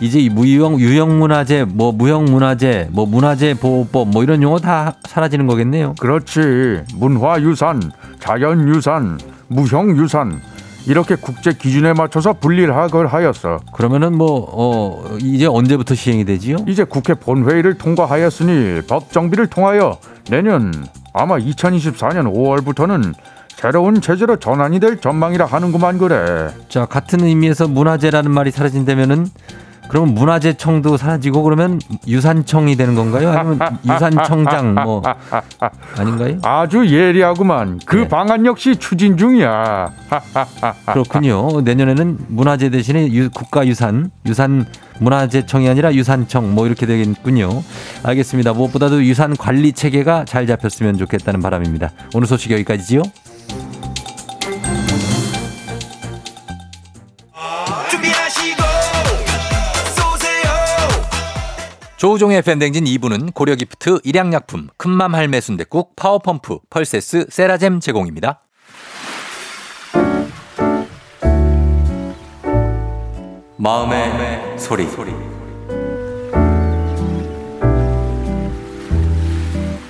[SPEAKER 1] 이제 이 무형 유형 문화재, 뭐 무형 문화재, 뭐 문화재 보호법 뭐 이런 용어 다 사라지는 거겠네요.
[SPEAKER 7] 그렇지. 문화 유산, 자연 유산, 무형 유산 이렇게 국제 기준에 맞춰서 분리를 하걸 하였어.
[SPEAKER 1] 그러면은 뭐 어, 이제 언제부터 시행이 되지요?
[SPEAKER 7] 이제 국회 본회의를 통과하였으니 법 정비를 통하여 내년 아마 2024년 5월부터는 새로운 체제로 전환이 될 전망이라 하는구만 그래.
[SPEAKER 1] 자, 같은 의미에서 문화재라는 말이 사라진다면은 그러면 문화재청도 사라지고 그러면 유산청이 되는 건가요? 아니면 유산청장 뭐 아닌가요?
[SPEAKER 7] 아주 예리하구만. 그
[SPEAKER 1] 네.
[SPEAKER 7] 방안 역시 추진 중이야.
[SPEAKER 1] 그렇군요. 내년에는 문화재 대신에 유- 국가유산, 유산 문화재청이 아니라 유산청 뭐 이렇게 되겠군요. 알겠습니다. 무엇보다도 유산 관리 체계가 잘 잡혔으면 좋겠다는 바람입니다. 오늘 소식 여기까지지요. 조우종의 FM 댕진 2부는 고려기프트, 일양약품, 큰맘 할매 순댓국, 파워펌프, 펄세스, 세라젬 제공입니다. 마음의, 소리.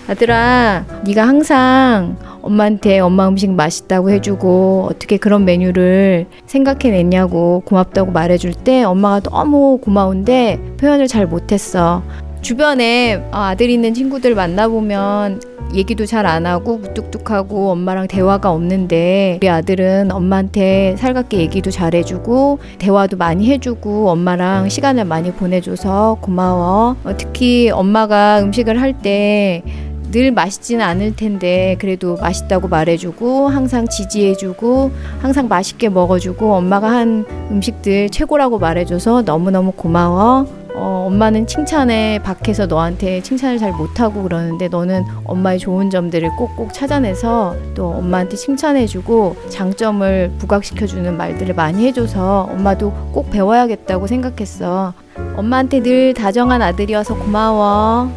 [SPEAKER 3] 아들아, 네가 항상 엄마한테 엄마 음식 맛있다고 해주고 어떻게 그런 메뉴를 생각해냈냐고 고맙다고 말해줄 때 엄마가 너무 고마운데 표현을 잘 못했어. 주변에 어, 아들 있는 친구들 만나보면 얘기도 잘 안 하고 무뚝뚝하고 엄마랑 대화가 없는데 우리 아들은 엄마한테 살갑게 얘기도 잘 해주고 대화도 많이 해주고 엄마랑 시간을 많이 보내줘서 고마워. 어, 특히 엄마가 음식을 할때 늘 맛있지는 않을 텐데 그래도 맛있다고 말해주고 항상 지지해주고 항상 맛있게 먹어주고 엄마가 한 음식들 최고라고 말해줘서 너무너무 고마워. 어, 엄마는 칭찬에 밖에서 너한테 칭찬을 잘 못하고 그러는데 너는 엄마의 좋은 점들을 꼭꼭 찾아내서 또 엄마한테 칭찬해주고 장점을 부각시켜주는 말들을 많이 해줘서 엄마도 꼭 배워야겠다고 생각했어. 엄마한테 늘 다정한 아들이어서 고마워.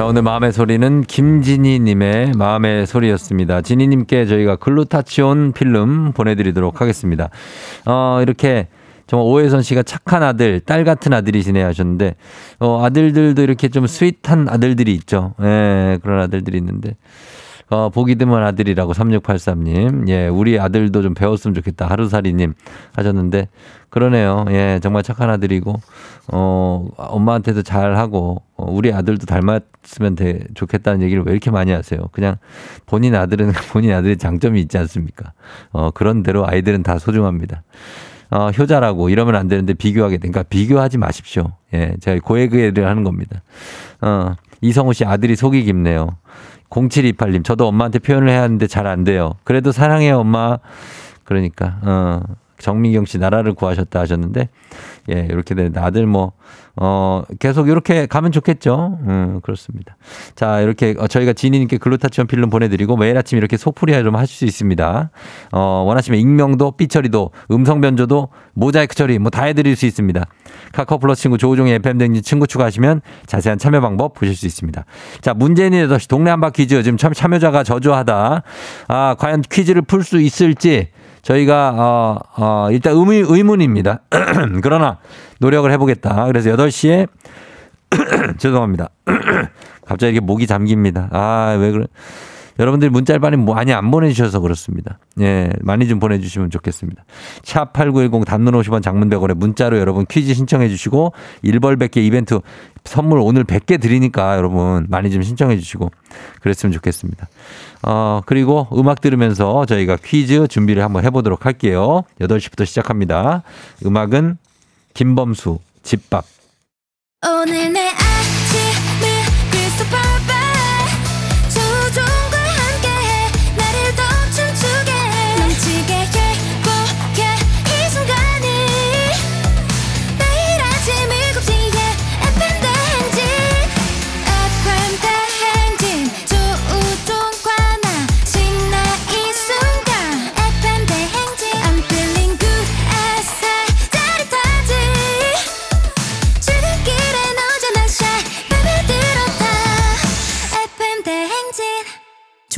[SPEAKER 1] 자, 오늘 마음의 소리는 김진희님의 마음의 소리였습니다. 진희님께 저희가 글루타치온 필름 보내드리도록 하겠습니다. 어, 이렇게 정말 오혜선 씨가 착한 아들, 딸 같은 아들이시네 하셨는데, 어, 아들들도 이렇게 좀 스윗한 아들들이 있죠. 예, 그런 아들들이 있는데. 어, 보기 드문 아들이라고 3683님. 예, 우리 아들도 좀 배웠으면 좋겠다. 하루살이님 하셨는데, 그러네요. 예, 정말 착한 아들이고, 어, 엄마한테도 잘하고, 어, 우리 아들도 닮았으면 돼, 좋겠다는 얘기를 왜 이렇게 많이 하세요? 그냥 본인 아들은 본인 아들의 장점이 있지 않습니까? 어, 그런 대로 아이들은 다 소중합니다. 어, 효자라고 이러면 안 되는데 비교하게 되니까 비교하지 마십시오. 예, 제가 고해그해를 하는 겁니다. 어, 이성우 씨 아들이 속이 깊네요. 0728님, 저도 엄마한테 표현을 해야 하는데 잘 안 돼요. 그래도 사랑해요, 엄마. 그러니까, 어, 정민경 씨 나라를 구하셨다 하셨는데, 예, 이렇게 되는데 아들 뭐, 어, 계속 이렇게 가면 좋겠죠. 음, 그렇습니다. 자, 이렇게 어, 저희가 지니님께 글루타치온 필름 보내드리고 매일 아침 이렇게 속풀이 좀 하실 수 있습니다. 어, 원하시면 익명도, 삐처리도, 음성 변조도, 모자이크 처리 뭐 다 해드릴 수 있습니다. 카카오 플러스 친구 조우종의 FM 댕진 친구 추가하시면 자세한 참여 방법 보실 수 있습니다. 자, 문재인의 8시 동네 한바 퀴즈 지금 참, 참여자가 저조하다. 아, 과연 퀴즈를 풀 수 있을지 저희가 어, 어, 일단 의문, 의문입니다. 그러나 노력을 해보겠다. 그래서 8시에 죄송합니다. 갑자기 이렇게 목이 잠깁니다. 아, 왜 그래. 여러분들이 문자를 많이, 많이 안 보내주셔서 그렇습니다. 예, 많이 좀 보내주시면 좋겠습니다. 샵8910 단문 50원 장문 100원에 문자로 여러분 퀴즈 신청해 주시고 1벌 100개 이벤트 선물 오늘 100개 드리니까 여러분 많이 좀 신청해 주시고 그랬으면 좋겠습니다. 어, 그리고 음악 들으면서 저희가 퀴즈 준비를 한번 해보도록 할게요. 8시부터 시작합니다. 음악은 김범수, 집밥.
[SPEAKER 4] 오늘 내 아침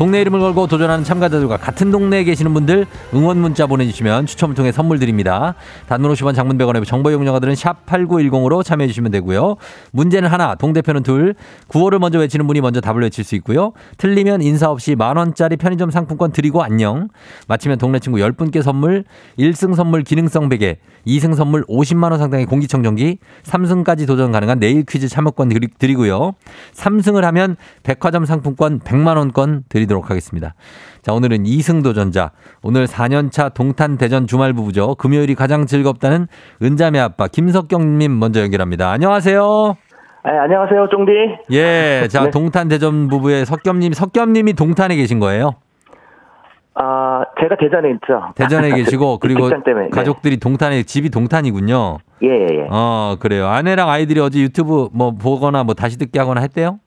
[SPEAKER 1] 동네 이름을 걸고 도전하는 참가자들과 같은 동네에 계시는 분들 응원 문자 보내주시면 추첨을 통해 선물 드립니다. 단문 50원 장문 100원의 정보 이용료가들은 샵 8910으로 참여해 주시면 되고요. 문제는 하나 동대표는 둘 구호를 먼저 외치는 분이 먼저 답을 외칠 수 있고요. 틀리면 인사 없이 만원짜리 편의점 상품권 드리고 안녕 마치면 동네 친구 10분께 선물 1승 선물 기능성 베개 2승 선물 50만 원 상당의 공기청정기 3승까지 도전 가능한 내일 퀴즈 참여권 드리- 드리고요. 3승을 하면 백화점 상품권 100만 원권 드리도록 하겠습니다. 자, 오늘은 2승 도전자. 오늘 4년차 동탄 대전 주말 부부죠. 금요일이 가장 즐겁다는 은자매 아빠 김석경 님 먼저 연결합니다. 안녕하세요.
[SPEAKER 2] 네, 안녕하세요, 쫑디.
[SPEAKER 1] 예. 자,
[SPEAKER 2] 네.
[SPEAKER 1] 동탄 대전 부부의 석겸 님, 석겸 님이 동탄에 계신 거예요?
[SPEAKER 2] 아, 제가 대전에 있죠.
[SPEAKER 1] 대전에 계시고 그리고.
[SPEAKER 2] 네.
[SPEAKER 1] 가족들이 동탄에 집이 동탄이군요.
[SPEAKER 2] 예, 예, 예.
[SPEAKER 1] 어, 그래요. 아내랑 아이들이 어제 유튜브 뭐 보거나 뭐 다시 듣기 하거나 했대요?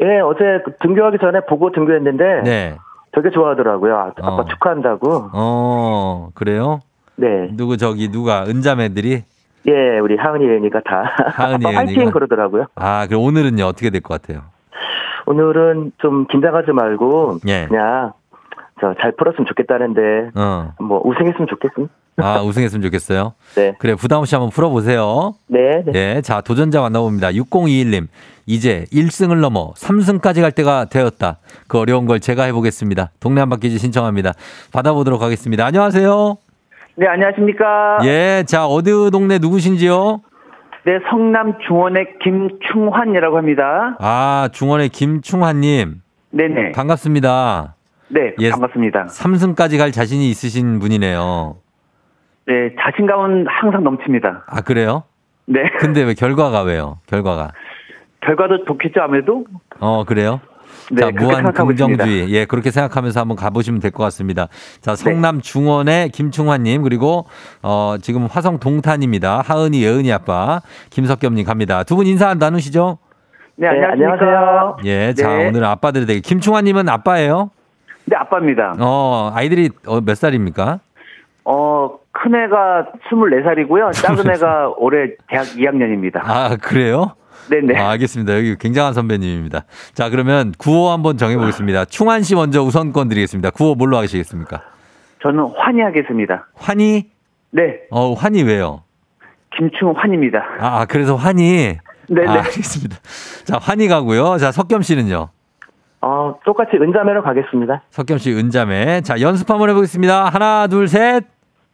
[SPEAKER 2] 예, 어제 그 등교하기 전에 보고 등교했는데
[SPEAKER 1] 네.
[SPEAKER 2] 되게 좋아하더라고요. 아,
[SPEAKER 1] 어.
[SPEAKER 2] 아빠 축하한다고.
[SPEAKER 1] 어, 그래요?
[SPEAKER 2] 네.
[SPEAKER 1] 누구 저기 누가 은자매들이
[SPEAKER 2] 예, 우리 하은이 애니가 다
[SPEAKER 1] 하은이
[SPEAKER 2] 파이팅
[SPEAKER 1] 애니가?
[SPEAKER 2] 그러더라고요.
[SPEAKER 1] 아, 그럼 오늘은요 어떻게 될 것 같아요?
[SPEAKER 2] 오늘은 좀 긴장하지 말고
[SPEAKER 1] 예.
[SPEAKER 2] 그냥 저 잘 풀었으면 좋겠다는데
[SPEAKER 1] 어.
[SPEAKER 2] 뭐 우승했으면 좋겠습니다.
[SPEAKER 1] 아, 우승했으면 좋겠어요.
[SPEAKER 2] 네.
[SPEAKER 1] 그래, 부담 없이 한번 풀어보세요.
[SPEAKER 2] 네, 네.
[SPEAKER 1] 예, 자, 도전자 만나봅니다. 6021님. 이제 1승을 넘어 3승까지 갈 때가 되었다. 그 어려운 걸 제가 해보겠습니다. 동네 한 바퀴즈 신청합니다. 받아보도록 하겠습니다. 안녕하세요.
[SPEAKER 8] 네, 안녕하십니까.
[SPEAKER 1] 예, 자, 어느 동네 누구신지요?
[SPEAKER 8] 네, 성남 중원의 김충환이라고 합니다.
[SPEAKER 1] 아, 중원의 김충환님.
[SPEAKER 8] 네네.
[SPEAKER 1] 반갑습니다.
[SPEAKER 8] 네,
[SPEAKER 1] 예.
[SPEAKER 8] 반갑습니다.
[SPEAKER 1] 3승까지 갈 자신이 있으신 분이네요.
[SPEAKER 8] 네, 자신감은 항상 넘칩니다.
[SPEAKER 1] 아, 그래요?
[SPEAKER 8] 네.
[SPEAKER 1] 근데 왜 결과가 왜요? 결과가.
[SPEAKER 8] 결과도 좋겠죠, 아무래도?
[SPEAKER 1] 어, 그래요?
[SPEAKER 8] 네,
[SPEAKER 1] 자, 무한
[SPEAKER 8] 있습니다.
[SPEAKER 1] 긍정주의. 예, 그렇게 생각하면서 한번 가보시면 될 것 같습니다. 자, 성남 중원의 김충환님, 그리고, 어, 지금 화성 동탄입니다. 하은이, 예은이 아빠, 김석겸님 갑니다. 두 분 인사 나누시죠?
[SPEAKER 8] 네,
[SPEAKER 2] 네,
[SPEAKER 8] 안녕하십니까.
[SPEAKER 2] 안녕하세요.
[SPEAKER 1] 예, 자,
[SPEAKER 8] 네.
[SPEAKER 1] 오늘 아빠들이 되게. 김충환님은 아빠예요?
[SPEAKER 8] 네, 아빠입니다.
[SPEAKER 1] 어, 아이들이 어, 몇 살입니까?
[SPEAKER 8] 어, 큰 애가 24살이고요. 작은 애가 올해 대학 2학년입니다.
[SPEAKER 1] 아, 그래요?
[SPEAKER 8] 네네.
[SPEAKER 1] 아, 알겠습니다. 여기 굉장한 선배님입니다. 자, 그러면 구호 한번 정해보겠습니다. 충환 씨 먼저 우선권 드리겠습니다. 구호 뭘로 하시겠습니까?
[SPEAKER 8] 저는 환희 하겠습니다.
[SPEAKER 1] 환희?
[SPEAKER 8] 네,
[SPEAKER 1] 어, 환희 왜요?
[SPEAKER 8] 김충환입니다.
[SPEAKER 1] 아, 아, 그래서 환희.
[SPEAKER 8] 네네.
[SPEAKER 1] 아, 알겠습니다. 자, 환희 가고요. 자, 석겸 씨는요?
[SPEAKER 2] 어, 똑같이 은자매로 가겠습니다.
[SPEAKER 1] 석겸 씨 은자매. 자, 연습 한번 해보겠습니다. 하나, 둘, 셋.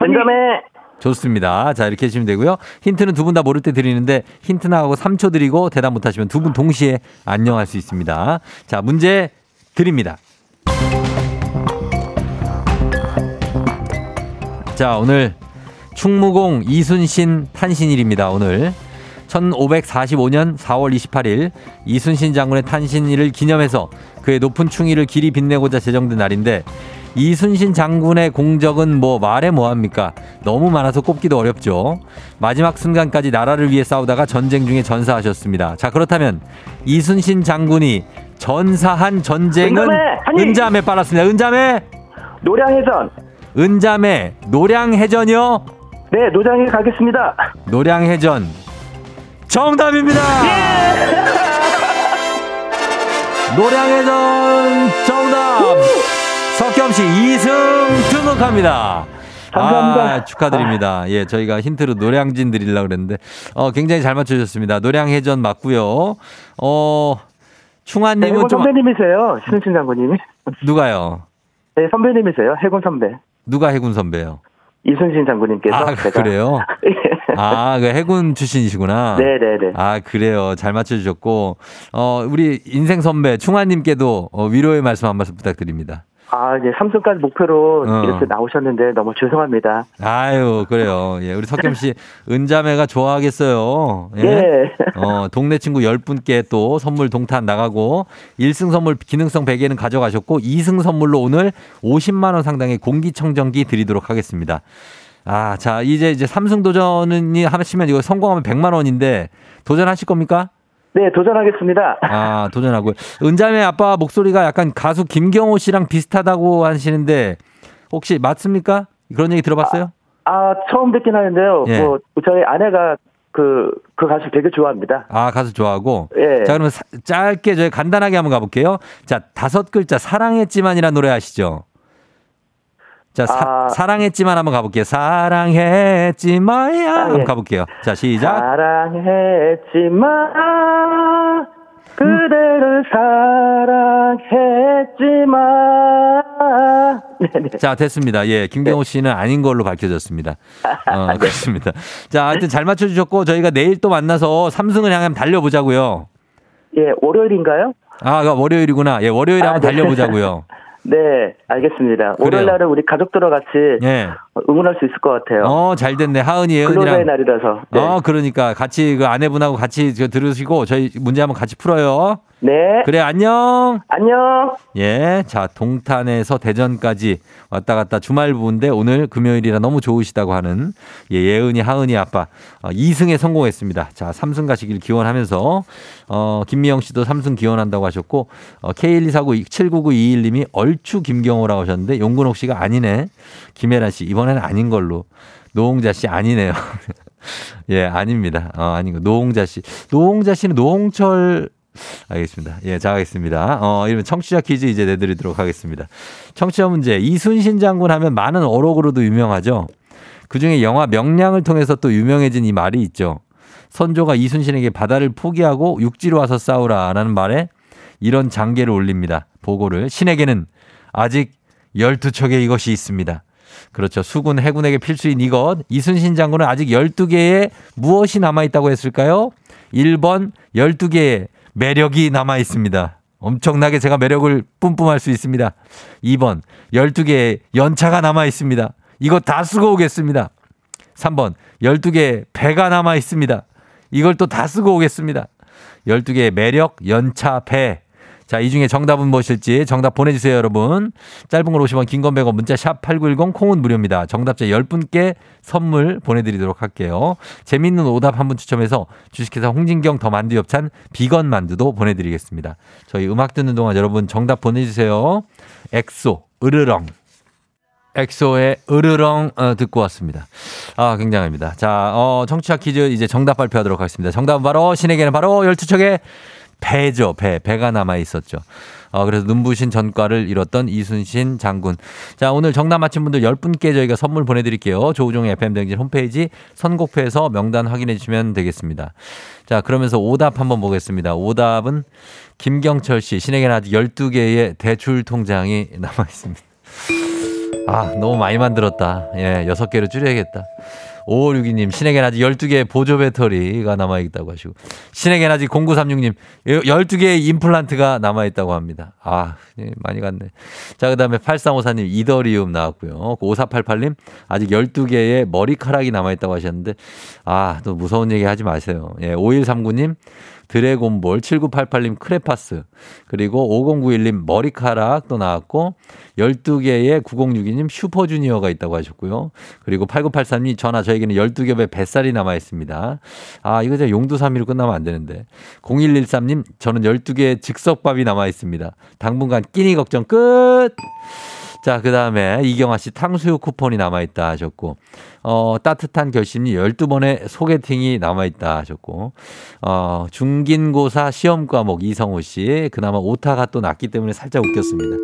[SPEAKER 2] 은자매!
[SPEAKER 1] 좋습니다. 자, 이렇게 해주시면 되고요. 힌트는 두 분 다 모를 때 드리는데 힌트 나가고 3초 드리고 대답 못하시면 두 분 동시에 안녕할 수 있습니다. 자, 문제 드립니다. 자, 오늘 충무공 이순신 탄신일입니다. 오늘 1545년 4월 28일 이순신 장군의 탄신일을 기념해서 그의 높은 충의를 길이 빛내고자 제정된 날인데 이순신 장군의 공적은 뭐 말해 뭐합니까? 너무 많아서 꼽기도 어렵죠. 마지막 순간까지 나라를 위해 싸우다가 전쟁 중에 전사하셨습니다. 자 그렇다면 이순신 장군이 전사한 전쟁은
[SPEAKER 2] 은자매! 아니!
[SPEAKER 1] 은자매
[SPEAKER 2] 노량해전!
[SPEAKER 1] 은자매 노량해전이요.
[SPEAKER 2] 네, 노장에 가겠습니다.
[SPEAKER 1] 노량해전 정답입니다. 노량해전 정답. 씨 2승 등극합니다.
[SPEAKER 2] 감사합니다.
[SPEAKER 1] 아, 축하드립니다. 예, 저희가 힌트로 노량진 드리려고 그랬는데 어, 굉장히 잘 맞춰주셨습니다. 노량해전 맞고요. 어,
[SPEAKER 2] 네,
[SPEAKER 1] 충환님은
[SPEAKER 2] 해군
[SPEAKER 1] 좀
[SPEAKER 2] 선배님이세요. 신은신 장군님이.
[SPEAKER 1] 누가요?
[SPEAKER 2] 네, 선배님이세요. 해군 선배.
[SPEAKER 1] 누가 해군 선배요?
[SPEAKER 2] 이순신 장군님께서.
[SPEAKER 1] 아,
[SPEAKER 2] 제가.
[SPEAKER 1] 그래요? 아, 그 해군 출신이시구나.
[SPEAKER 2] 네네네.
[SPEAKER 1] 아, 그래요. 잘 맞춰주셨고, 어, 우리 인생 선배 충환님께도 어, 위로의 말씀 한 말씀 부탁드립니다.
[SPEAKER 2] 아, 이제 삼성까지 목표로
[SPEAKER 1] 어.
[SPEAKER 2] 이렇게 나오셨는데 너무 죄송합니다.
[SPEAKER 1] 아유, 그래요. 예, 우리 석겸 씨 은자매가 좋아하겠어요. 예.
[SPEAKER 2] 예.
[SPEAKER 1] 어, 동네 친구 10분께 또 선물 동탄 나가고 1승 선물 기능성 베개는 가져가셨고 2승 선물로 오늘 50만 원 상당의 공기청정기 드리도록 하겠습니다. 아, 자, 이제 이제 삼승 도전이 하시면 이거 성공하면 100만 원인데 도전하실 겁니까?
[SPEAKER 2] 네, 도전하겠습니다.
[SPEAKER 1] 아, 도전하고요. 은자매 아빠 목소리가 약간 가수 김경호 씨랑 비슷하다고 하시는데 혹시 맞습니까? 그런 얘기 들어봤어요?
[SPEAKER 2] 아, 처음 듣긴 하는데요.
[SPEAKER 1] 예.
[SPEAKER 2] 뭐, 저희 아내가 그, 그 가수 되게 좋아합니다.
[SPEAKER 1] 아, 가수 좋아하고.
[SPEAKER 2] 예.
[SPEAKER 1] 자, 그러면 사- 짧게 저희 간단하게 한번 가볼게요. 자, 다섯 글자 사랑했지만이라는 노래 아시죠? 자, 사,
[SPEAKER 2] 아.
[SPEAKER 1] 사 랑했지만 한번 가볼게요. 사랑했지만야
[SPEAKER 2] 아,
[SPEAKER 1] 한번
[SPEAKER 2] 예.
[SPEAKER 1] 가볼게요. 자, 시작.
[SPEAKER 2] 사랑했지만 그대를 사랑했지만 네네
[SPEAKER 1] 자, 됐습니다. 예, 김경호 씨는 아닌 걸로 밝혀졌습니다. 어, 그렇습니다. 자, 하여튼 잘 맞춰주셨고 저희가 내일 또 만나서 삼승을 향해 한번 달려보자고요.
[SPEAKER 2] 예 월요일인가요?
[SPEAKER 1] 아, 그 월요일이구나. 예, 월요일에
[SPEAKER 2] 아,
[SPEAKER 1] 한번
[SPEAKER 2] 네.
[SPEAKER 1] 달려보자고요.
[SPEAKER 2] 네 알겠습니다. 월요일 날은 우리 가족들과 같이
[SPEAKER 1] 예.
[SPEAKER 2] 응원할 수 있을 것 같아요.
[SPEAKER 1] 어, 잘 됐네. 하은이, 예은이랑.
[SPEAKER 2] 날이라서. 네.
[SPEAKER 1] 어, 그러니까 같이 그 아내분하고 같이 저 들으시고 저희 문제 한번 같이 풀어요.
[SPEAKER 2] 네.
[SPEAKER 1] 그래, 안녕.
[SPEAKER 2] 안녕.
[SPEAKER 1] 예. 자, 동탄에서 대전까지 왔다 갔다 주말 부인데 오늘 금요일이라 너무 좋으시다고 하는 예, 예은이, 하은이 아빠 어, 2승에 성공했습니다. 자, 3승 가시길 기원하면서 어, 김미영 씨도 3승 기원한다고 하셨고 어, K12492799921님이 얼추 김경호라고 하셨는데 용근옥 씨가 아니네. 김혜란 씨 이번에는 아닌 걸로. 노홍자 씨 아니네요. 예, 아닙니다. 어, 아닌 거. 노홍자 씨. 노홍자 씨는 노홍철 알겠습니다. 예, 자, 하겠습니다. 어, 이러면 청취자 퀴즈 이제 내드리도록 하겠습니다. 청취자 문제. 이순신 장군 하면 많은 어록으로도 유명하죠. 그 중에 영화 명량을 통해서 또 유명해진 이 말이 있죠. 선조가 이순신에게 바다를 포기하고 육지로 와서 싸우라라는 말에 이런 장계를 올립니다. 보고를. 신에게는 아직 12척의 이것이 있습니다. 그렇죠. 수군 해군에게 필수인 이것. 이순신 장군은 아직 12개의 무엇이 남아 있다고 했을까요? 1번 12개의 매력이 남아 있습니다. 엄청나게 제가 매력을 뿜뿜할 수 있습니다. 2번 12개의 연차가 남아 있습니다. 이거 다 쓰고 오겠습니다. 3번 12개의 배가 남아 있습니다. 이걸 또 다 쓰고 오겠습니다. 12개의 매력, 연차, 배. 자, 이 중에 정답은 무엇일지 정답 보내주세요, 여러분. 짧은 걸 50원, 긴 건 100원, 문자 샵 8910, 콩은 무료입니다. 정답자 10분께 선물 보내드리도록 할게요. 재밌는 오답 한 분 추첨해서 주식회사 홍진경 더 만두 협찬 비건 만두도 보내드리겠습니다. 저희 음악 듣는 동안 여러분 정답 보내주세요. 엑소, 으르렁. 엑소의 으르렁 어, 듣고 왔습니다. 아, 굉장합니다. 자, 어, 청취자 퀴즈 이제 정답 발표하도록 하겠습니다. 정답은 바로 신에게는 바로 12척의 배죠. 배. 배가 남아 있었죠. 어, 그래서 눈부신 전과를 이뤘던 이순신 장군. 자, 오늘 정답 맞힌 분들 10분께 저희가 선물 보내드릴게요. 조우종의 FM댕진 홈페이지 선곡표에서 명단 확인해 주시면 되겠습니다. 자, 그러면서 오답 한번 보겠습니다. 오답은 김경철 씨, 신에게는 아직 12개의 대출 통장이 남아 있습니다. 아, 너무 많이 만들었다. 예, 6개로 줄여야겠다. 5562님, 신에겐 아직 12개의 보조 배터리가 남아있다고 하시고, 아직 0936님, 12개의 임플란트가 남아있다고 합니다. 아, 예, 많이 갔네. 자, 그 다음에 8354님, 이더리움 나왔고요. 5488님, 아직 12개의 머리카락이 남아있다고 하셨는데, 아, 또 무서운 얘기 하지 마세요. 예, 5139님, 드래곤볼 7988님 크레파스 그리고 5091님 머리카락 또 나왔고 12개의 9062님 슈퍼주니어가 있다고 하셨고요. 그리고 8983님 전화 저에게는 12겹의 뱃살이 남아 있습니다. 아, 이거 제가 용두삼이로 끝나면 안 되는데. 0113님 저는 12개의 즉석밥이 남아 있습니다. 당분간 끼니 걱정 끝. 자, 그 다음에 이경아 씨 탕수육 쿠폰이 남아있다 하셨고, 어, 따뜻한 결심이 12번의 소개팅이 남아있다 하셨고, 어, 중긴고사 시험 과목 이성우 씨, 그나마 오타가 또 났기 때문에 살짝 웃겼습니다.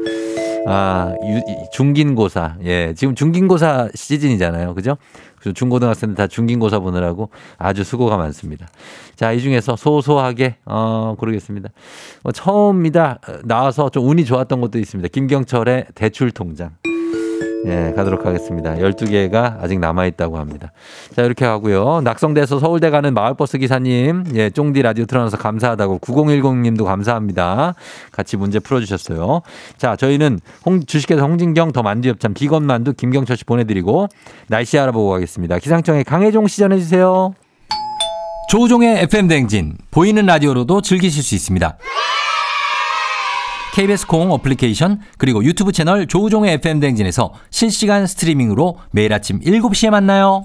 [SPEAKER 1] 아, 유, 이- 중긴고사. 예, 지금 중긴고사 시즌이잖아요. 그죠? 중고등학생들 다 중긴고사 보느라고 아주 수고가 많습니다. 자, 이 중에서 소소하게, 어, 고르겠습니다. 뭐 처음이다 어, 나와서 좀 운이 좋았던 것도 있습니다. 김경철의 대출 통장. 예, 가도록 하겠습니다. 12개가 아직 남아있다고 합니다. 자, 이렇게 하고요. 낙성대에서 서울대 가는 마을버스 기사님, 예, 쫑디 라디오 틀어놔서 감사하다고 9010님도 감사합니다. 같이 문제 풀어주셨어요. 자, 저희는 홍, 주식회사 홍진경 더 만두엽참 비건만두 김경철 씨 보내드리고 날씨 알아보고 가겠습니다. 기상청의 강혜종 씨 전해주세요. 조우종의 FM 댕진 보이는 라디오로도 즐기실 수 있습니다. KBS 콩 어플리케이션 그리고 유튜브 채널 조우종의 FM 댕진에서 실시간 스트리밍으로 매일 아침 7시에 만나요.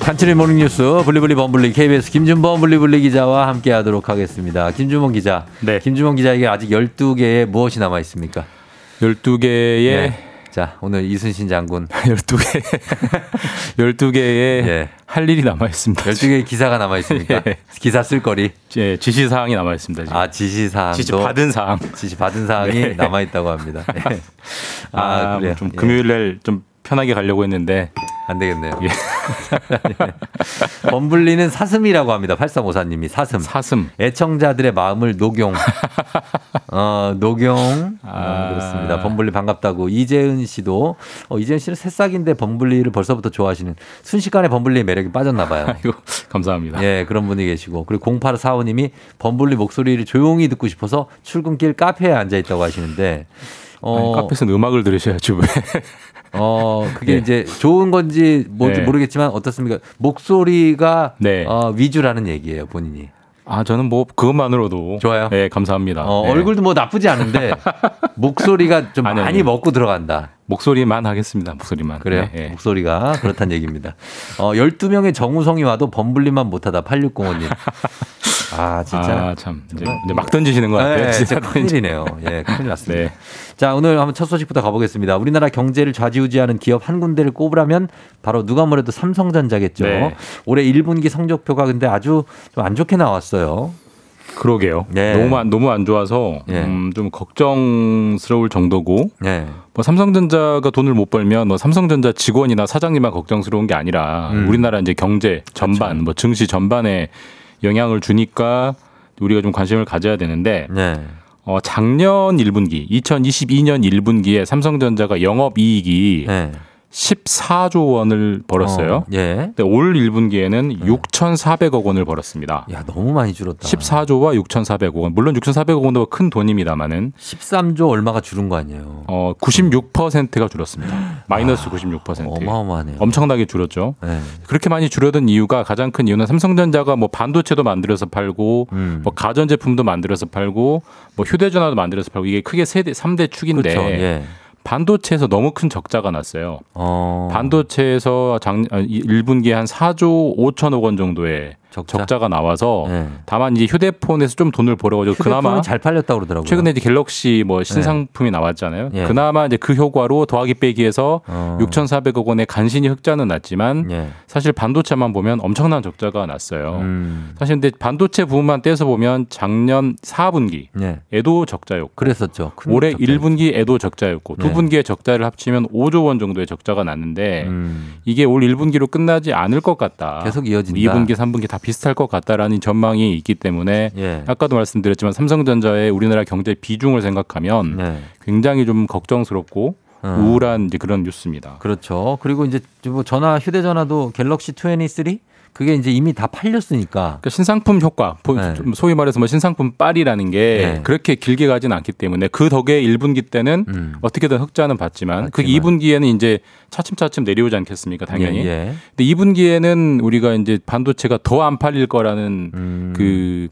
[SPEAKER 1] 간추린 모닝뉴스 블리블리 범블리 KBS 김준범 블리블리 기자와 함께하도록 하겠습니다. 김준범 기자.
[SPEAKER 9] 네.
[SPEAKER 1] 김준범 기자에게 아직 12개의 무엇이 남아 있습니까?
[SPEAKER 9] 12개의
[SPEAKER 1] 네. 자, 오늘 이순신 장군
[SPEAKER 9] 12개 12개의
[SPEAKER 1] 예.
[SPEAKER 9] 할 일이 남아 있습니다.
[SPEAKER 1] 12개의 기사가 남아 있습니까?
[SPEAKER 9] 예.
[SPEAKER 1] 기사 쓸 거리.
[SPEAKER 9] 예, 지시 사항이 남아 있습니다. 지금.
[SPEAKER 1] 아, 지시 사항.
[SPEAKER 9] 지시 받은 사항.
[SPEAKER 1] 지시 받은 사항이
[SPEAKER 9] 네.
[SPEAKER 1] 남아 있다고 합니다. 네. 아,
[SPEAKER 9] 아,
[SPEAKER 1] 그래요.
[SPEAKER 9] 좀
[SPEAKER 1] 예.
[SPEAKER 9] 금요일 날좀 편하게 가려고 했는데
[SPEAKER 1] 안 되겠네요.
[SPEAKER 9] 예.
[SPEAKER 1] 범블리는 사슴이라고 합니다. 8354님이 사슴.
[SPEAKER 9] 사슴.
[SPEAKER 1] 애청자들의 마음을 녹용. 어, 녹용. 어,
[SPEAKER 9] 아.
[SPEAKER 1] 그렇습니다. 범블리 반갑다고. 이재은 씨도, 어, 이재은 씨는 새싹인데 범블리를 벌써부터 좋아하시는 순식간에 범블리의 매력이 빠졌나 봐요.
[SPEAKER 9] 아이고 감사합니다.
[SPEAKER 1] 예, 그런 분이 계시고. 그리고 0845님이 범블리 목소리를 조용히 듣고 싶어서 출근길 카페에 앉아 있다고 하시는데, 어,
[SPEAKER 9] 아니, 카페에서 음악을 들으셔야지 왜?
[SPEAKER 1] 어, 그게
[SPEAKER 9] 네.
[SPEAKER 1] 이제 좋은 건지 뭔지
[SPEAKER 9] 네.
[SPEAKER 1] 모르겠지만 어떻습니까? 목소리가
[SPEAKER 9] 네.
[SPEAKER 1] 어, 위주라는 얘기예요, 본인이.
[SPEAKER 9] 아 저는 뭐 그것만으로도
[SPEAKER 1] 좋아요?
[SPEAKER 9] 네 감사합니다.
[SPEAKER 1] 어,
[SPEAKER 9] 네.
[SPEAKER 1] 얼굴도 뭐 나쁘지 않은데 목소리가 좀
[SPEAKER 9] 아니, 아니.
[SPEAKER 1] 많이 먹고 들어간다.
[SPEAKER 9] 목소리만 하겠습니다. 목소리만.
[SPEAKER 1] 그래요?
[SPEAKER 9] 네, 네.
[SPEAKER 1] 목소리가 그렇다는 얘기입니다. 어, 12명의 정우성이 와도 범블리만 못하다 8605님. 아, 진짜.
[SPEAKER 9] 아, 참 이제, 이제 막 던지시는 것 같아요.
[SPEAKER 1] 네,
[SPEAKER 9] 진짜
[SPEAKER 1] 진짜 큰일이네요. 예, 큰일 났습니다.
[SPEAKER 9] 네.
[SPEAKER 1] 자, 오늘 한번 첫 소식부터 가보겠습니다. 우리나라 경제를 좌지우지하는 기업 한 군데를 꼽으라면 바로 누가 뭐래도 삼성전자겠죠.
[SPEAKER 9] 네.
[SPEAKER 1] 올해 1분기 성적표가 근데 아주 좀 안 좋게 나왔어요.
[SPEAKER 9] 그러게요.
[SPEAKER 1] 네.
[SPEAKER 9] 너무 안, 너무 안 좋아서
[SPEAKER 1] 예.
[SPEAKER 9] 음, 좀 걱정스러울 정도고
[SPEAKER 1] 네.
[SPEAKER 9] 뭐 삼성전자가 돈을 못 벌면 뭐 삼성전자 직원이나 사장님만 걱정스러운 게 아니라
[SPEAKER 1] 음.
[SPEAKER 9] 우리나라 이제 경제 전반 뭐 증시 전반에 영향을 주니까 우리가 좀 관심을 가져야 되는데
[SPEAKER 1] 네.
[SPEAKER 9] 어, 작년 1분기 2022년 1분기에 삼성전자가 영업 이익이
[SPEAKER 1] 네.
[SPEAKER 9] 14조 원을 벌었어요.
[SPEAKER 1] 어, 예.
[SPEAKER 9] 근데 올 1분기에는 6,400억 원을 벌었습니다.
[SPEAKER 1] 야, 너무 많이 줄었다.
[SPEAKER 9] 14조와 6,400억 원. 물론 6,400억 원도 큰 돈입니다만은
[SPEAKER 1] 13조 얼마가 줄은 거 아니에요.
[SPEAKER 9] 어 96%가 줄었습니다. 마이너스 96%.
[SPEAKER 1] 어마어마하네요.
[SPEAKER 9] 엄청나게 줄었죠.
[SPEAKER 1] 네.
[SPEAKER 9] 그렇게 많이 줄어든 이유가 가장 큰 이유는 삼성전자가 뭐 반도체도 만들어서 팔고
[SPEAKER 1] 음.
[SPEAKER 9] 뭐 가전 제품도 만들어서 팔고 뭐 휴대 전화도 만들어서 팔고 이게 크게 세대 3대 축인데
[SPEAKER 1] 그렇죠. 예.
[SPEAKER 9] 반도체에서 너무 큰 적자가 났어요.
[SPEAKER 1] 어.
[SPEAKER 9] 반도체에서 작 1분기에 한 4조 5천억 원 정도의
[SPEAKER 1] 적자?
[SPEAKER 9] 가 나와서
[SPEAKER 1] 네.
[SPEAKER 9] 다만 이제 휴대폰에서 좀 돈을 벌어가지고 그나마
[SPEAKER 1] 잘 팔렸다고 그러더라고요.
[SPEAKER 9] 최근에 이제 갤럭시 뭐 신상품이 나왔잖아요.
[SPEAKER 1] 예.
[SPEAKER 9] 그나마 이제 그 효과로 더하기 빼기해서
[SPEAKER 1] 어.
[SPEAKER 9] 6,400억 원의 간신히 흑자는 났지만
[SPEAKER 1] 예.
[SPEAKER 9] 사실 반도체만 보면 엄청난 적자가 났어요.
[SPEAKER 1] 음.
[SPEAKER 9] 사실 근데 반도체 부분만 떼서 보면 작년 4분기
[SPEAKER 1] 예.
[SPEAKER 9] 에도 적자였고
[SPEAKER 1] 그랬었죠. 큰
[SPEAKER 9] 올해
[SPEAKER 1] 적자.
[SPEAKER 9] 1분기 에도 적자였고
[SPEAKER 1] 네.
[SPEAKER 9] 두 분기의 적자를 합치면 5조 원 정도의 적자가 났는데
[SPEAKER 1] 음.
[SPEAKER 9] 이게 올 1분기로 끝나지 않을 것 같다.
[SPEAKER 1] 계속 이어진다.
[SPEAKER 9] 2분기, 3분기 다 비슷할 것 같다라는 전망이 있기 때문에
[SPEAKER 1] 예.
[SPEAKER 9] 아까도 말씀드렸지만 삼성전자의 우리나라 경제 비중을 생각하면
[SPEAKER 1] 네.
[SPEAKER 9] 굉장히 좀 걱정스럽고
[SPEAKER 1] 어.
[SPEAKER 9] 우울한 이제 그런 뉴스입니다.
[SPEAKER 1] 그렇죠. 그리고 이제 뭐 전화 휴대전화도 갤럭시 23 그게 이제 이미 다 팔렸으니까.
[SPEAKER 9] 그러니까 신상품 효과, 보-
[SPEAKER 1] 네.
[SPEAKER 9] 좀 소위 말해서 뭐 신상품 빨이라는 게
[SPEAKER 1] 네.
[SPEAKER 9] 그렇게 길게 가진 않기 때문에 그 덕에 1분기 때는
[SPEAKER 1] 음.
[SPEAKER 9] 어떻게든 흑자는 봤지만 그
[SPEAKER 1] 봤지만.
[SPEAKER 9] 2분기에는 이제 차츰차츰 내려오지 않겠습니까? 당연히.
[SPEAKER 1] 예, 예.
[SPEAKER 9] 근데 2분기에는 우리가 이제 반도체가 더 안 팔릴 거라는
[SPEAKER 1] 음.
[SPEAKER 9] 그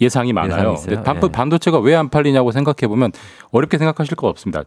[SPEAKER 9] 예상이 많아요.
[SPEAKER 1] 예상이 있어요?
[SPEAKER 9] 근데 반,
[SPEAKER 1] 예.
[SPEAKER 9] 반도체가 왜 안 팔리냐고 생각해 보면 어렵게 생각하실 거 없습니다.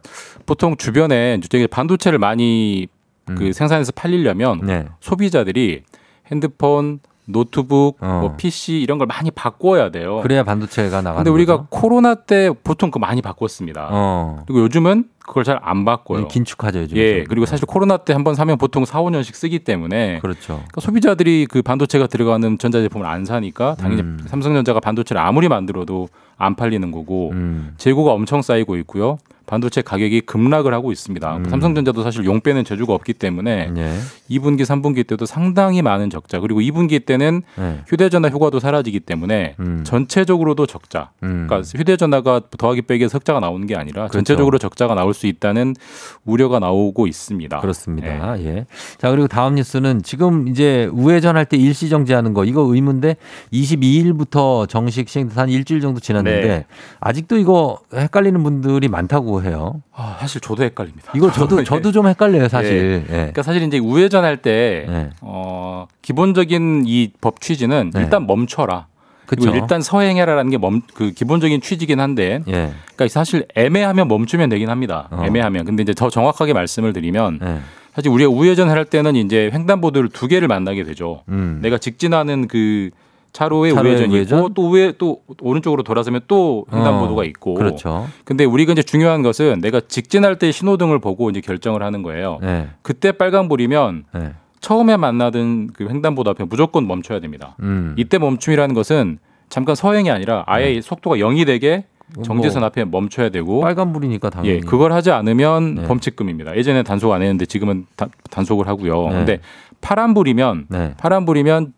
[SPEAKER 9] 보통 주변에 반도체를 많이 그 생산해서 팔리려면
[SPEAKER 1] 음. 네.
[SPEAKER 9] 소비자들이 핸드폰, 노트북,
[SPEAKER 1] 어.
[SPEAKER 9] 뭐 PC 이런 걸 많이 바꿔야 돼요.
[SPEAKER 1] 그래야 반도체가 나가는
[SPEAKER 9] 근데 우리가
[SPEAKER 1] 거죠?
[SPEAKER 9] 코로나 때 보통 그 많이 바꿨습니다.
[SPEAKER 1] 어.
[SPEAKER 9] 그리고 요즘은 그걸 잘 안 바꿔요.
[SPEAKER 1] 긴축하죠, 요즘.
[SPEAKER 9] 예. 그리고 사실 코로나 때 한 번 사면 보통 4, 5년씩 쓰기 때문에
[SPEAKER 1] 그렇죠.
[SPEAKER 9] 그러니까 소비자들이 그 반도체가 들어가는 전자제품을 안 사니까 당연히
[SPEAKER 1] 음.
[SPEAKER 9] 삼성전자가 반도체를 아무리 만들어도 안 팔리는 거고
[SPEAKER 1] 음.
[SPEAKER 9] 재고가 엄청 쌓이고 있고요. 반도체 가격이 급락을 하고 있습니다.
[SPEAKER 1] 음.
[SPEAKER 9] 삼성전자도 사실 용 빼는 재주가 없기 때문에
[SPEAKER 1] 예.
[SPEAKER 9] 2분기, 3분기 때도 상당히 많은 적자. 그리고 2분기 때는
[SPEAKER 1] 예.
[SPEAKER 9] 휴대전화 효과도 사라지기 때문에
[SPEAKER 1] 음.
[SPEAKER 9] 전체적으로도 적자.
[SPEAKER 1] 음.
[SPEAKER 9] 그러니까 휴대전화가 더하기 빼기에서 흑자가 나오는 게 아니라
[SPEAKER 1] 그렇죠.
[SPEAKER 9] 전체적으로 적자가 나올 수 있다는 우려가 나오고 있습니다.
[SPEAKER 1] 그렇습니다. 예. 자, 그리고 다음 뉴스는 지금 이제 우회전 할 때 일시 정지하는 거 이거 의문데 22일부터 정식 시행돼서 한 일주일 정도 지났는데
[SPEAKER 9] 네.
[SPEAKER 1] 아직도 이거 헷갈리는 분들이 많다고 해요.
[SPEAKER 9] 아, 사실 저도 헷갈립니다.
[SPEAKER 1] 이거 저도
[SPEAKER 9] 예.
[SPEAKER 1] 저도 좀 헷갈려요, 사실. 예.
[SPEAKER 9] 그러니까 사실 이제 우회전 할때
[SPEAKER 1] 예.
[SPEAKER 9] 어, 기본적인 이 법 취지는
[SPEAKER 1] 네.
[SPEAKER 9] 일단 멈춰라.
[SPEAKER 1] 그쵸.
[SPEAKER 9] 그리고 일단 서행해라라는 게 멈, 그 기본적인 취지긴 한데,
[SPEAKER 1] 예.
[SPEAKER 9] 그러니까 사실 애매하면 멈추면 되긴 합니다.
[SPEAKER 1] 어.
[SPEAKER 9] 애매하면. 근데 이제 더 정확하게 말씀을 드리면,
[SPEAKER 1] 예.
[SPEAKER 9] 사실 우리가 우회전 할 때는 이제 횡단보도를 두 개를 만나게 되죠.
[SPEAKER 1] 음.
[SPEAKER 9] 내가 직진하는 그 차로의 우회전이
[SPEAKER 1] 우회전?
[SPEAKER 9] 있고 또 우회 또 오른쪽으로 돌아서면 또 횡단보도가
[SPEAKER 1] 어,
[SPEAKER 9] 있고.
[SPEAKER 1] 그렇죠.
[SPEAKER 9] 근데 우리가 이제 중요한 것은 내가 직진할 때 신호등을 보고 이제 결정을 하는 거예요.
[SPEAKER 1] 예.
[SPEAKER 9] 그때 빨간불이면
[SPEAKER 1] 예.
[SPEAKER 9] 처음에 만나던 그 횡단보도 앞에 무조건 멈춰야 됩니다.
[SPEAKER 1] 음.
[SPEAKER 9] 이때 멈춤이라는 것은 잠깐 서행이 아니라 아예 속도가 0이 되게 정지선
[SPEAKER 1] 뭐
[SPEAKER 9] 앞에 멈춰야 되고
[SPEAKER 1] 빨간불이니까 당연히.
[SPEAKER 9] 예, 그걸 하지 않으면
[SPEAKER 1] 네.
[SPEAKER 9] 범칙금입니다. 예전에 단속 안 했는데 지금은 다- 단속을 하고요.
[SPEAKER 1] 네.
[SPEAKER 9] 근데 파란불이면
[SPEAKER 1] 네.
[SPEAKER 9] 파란불이면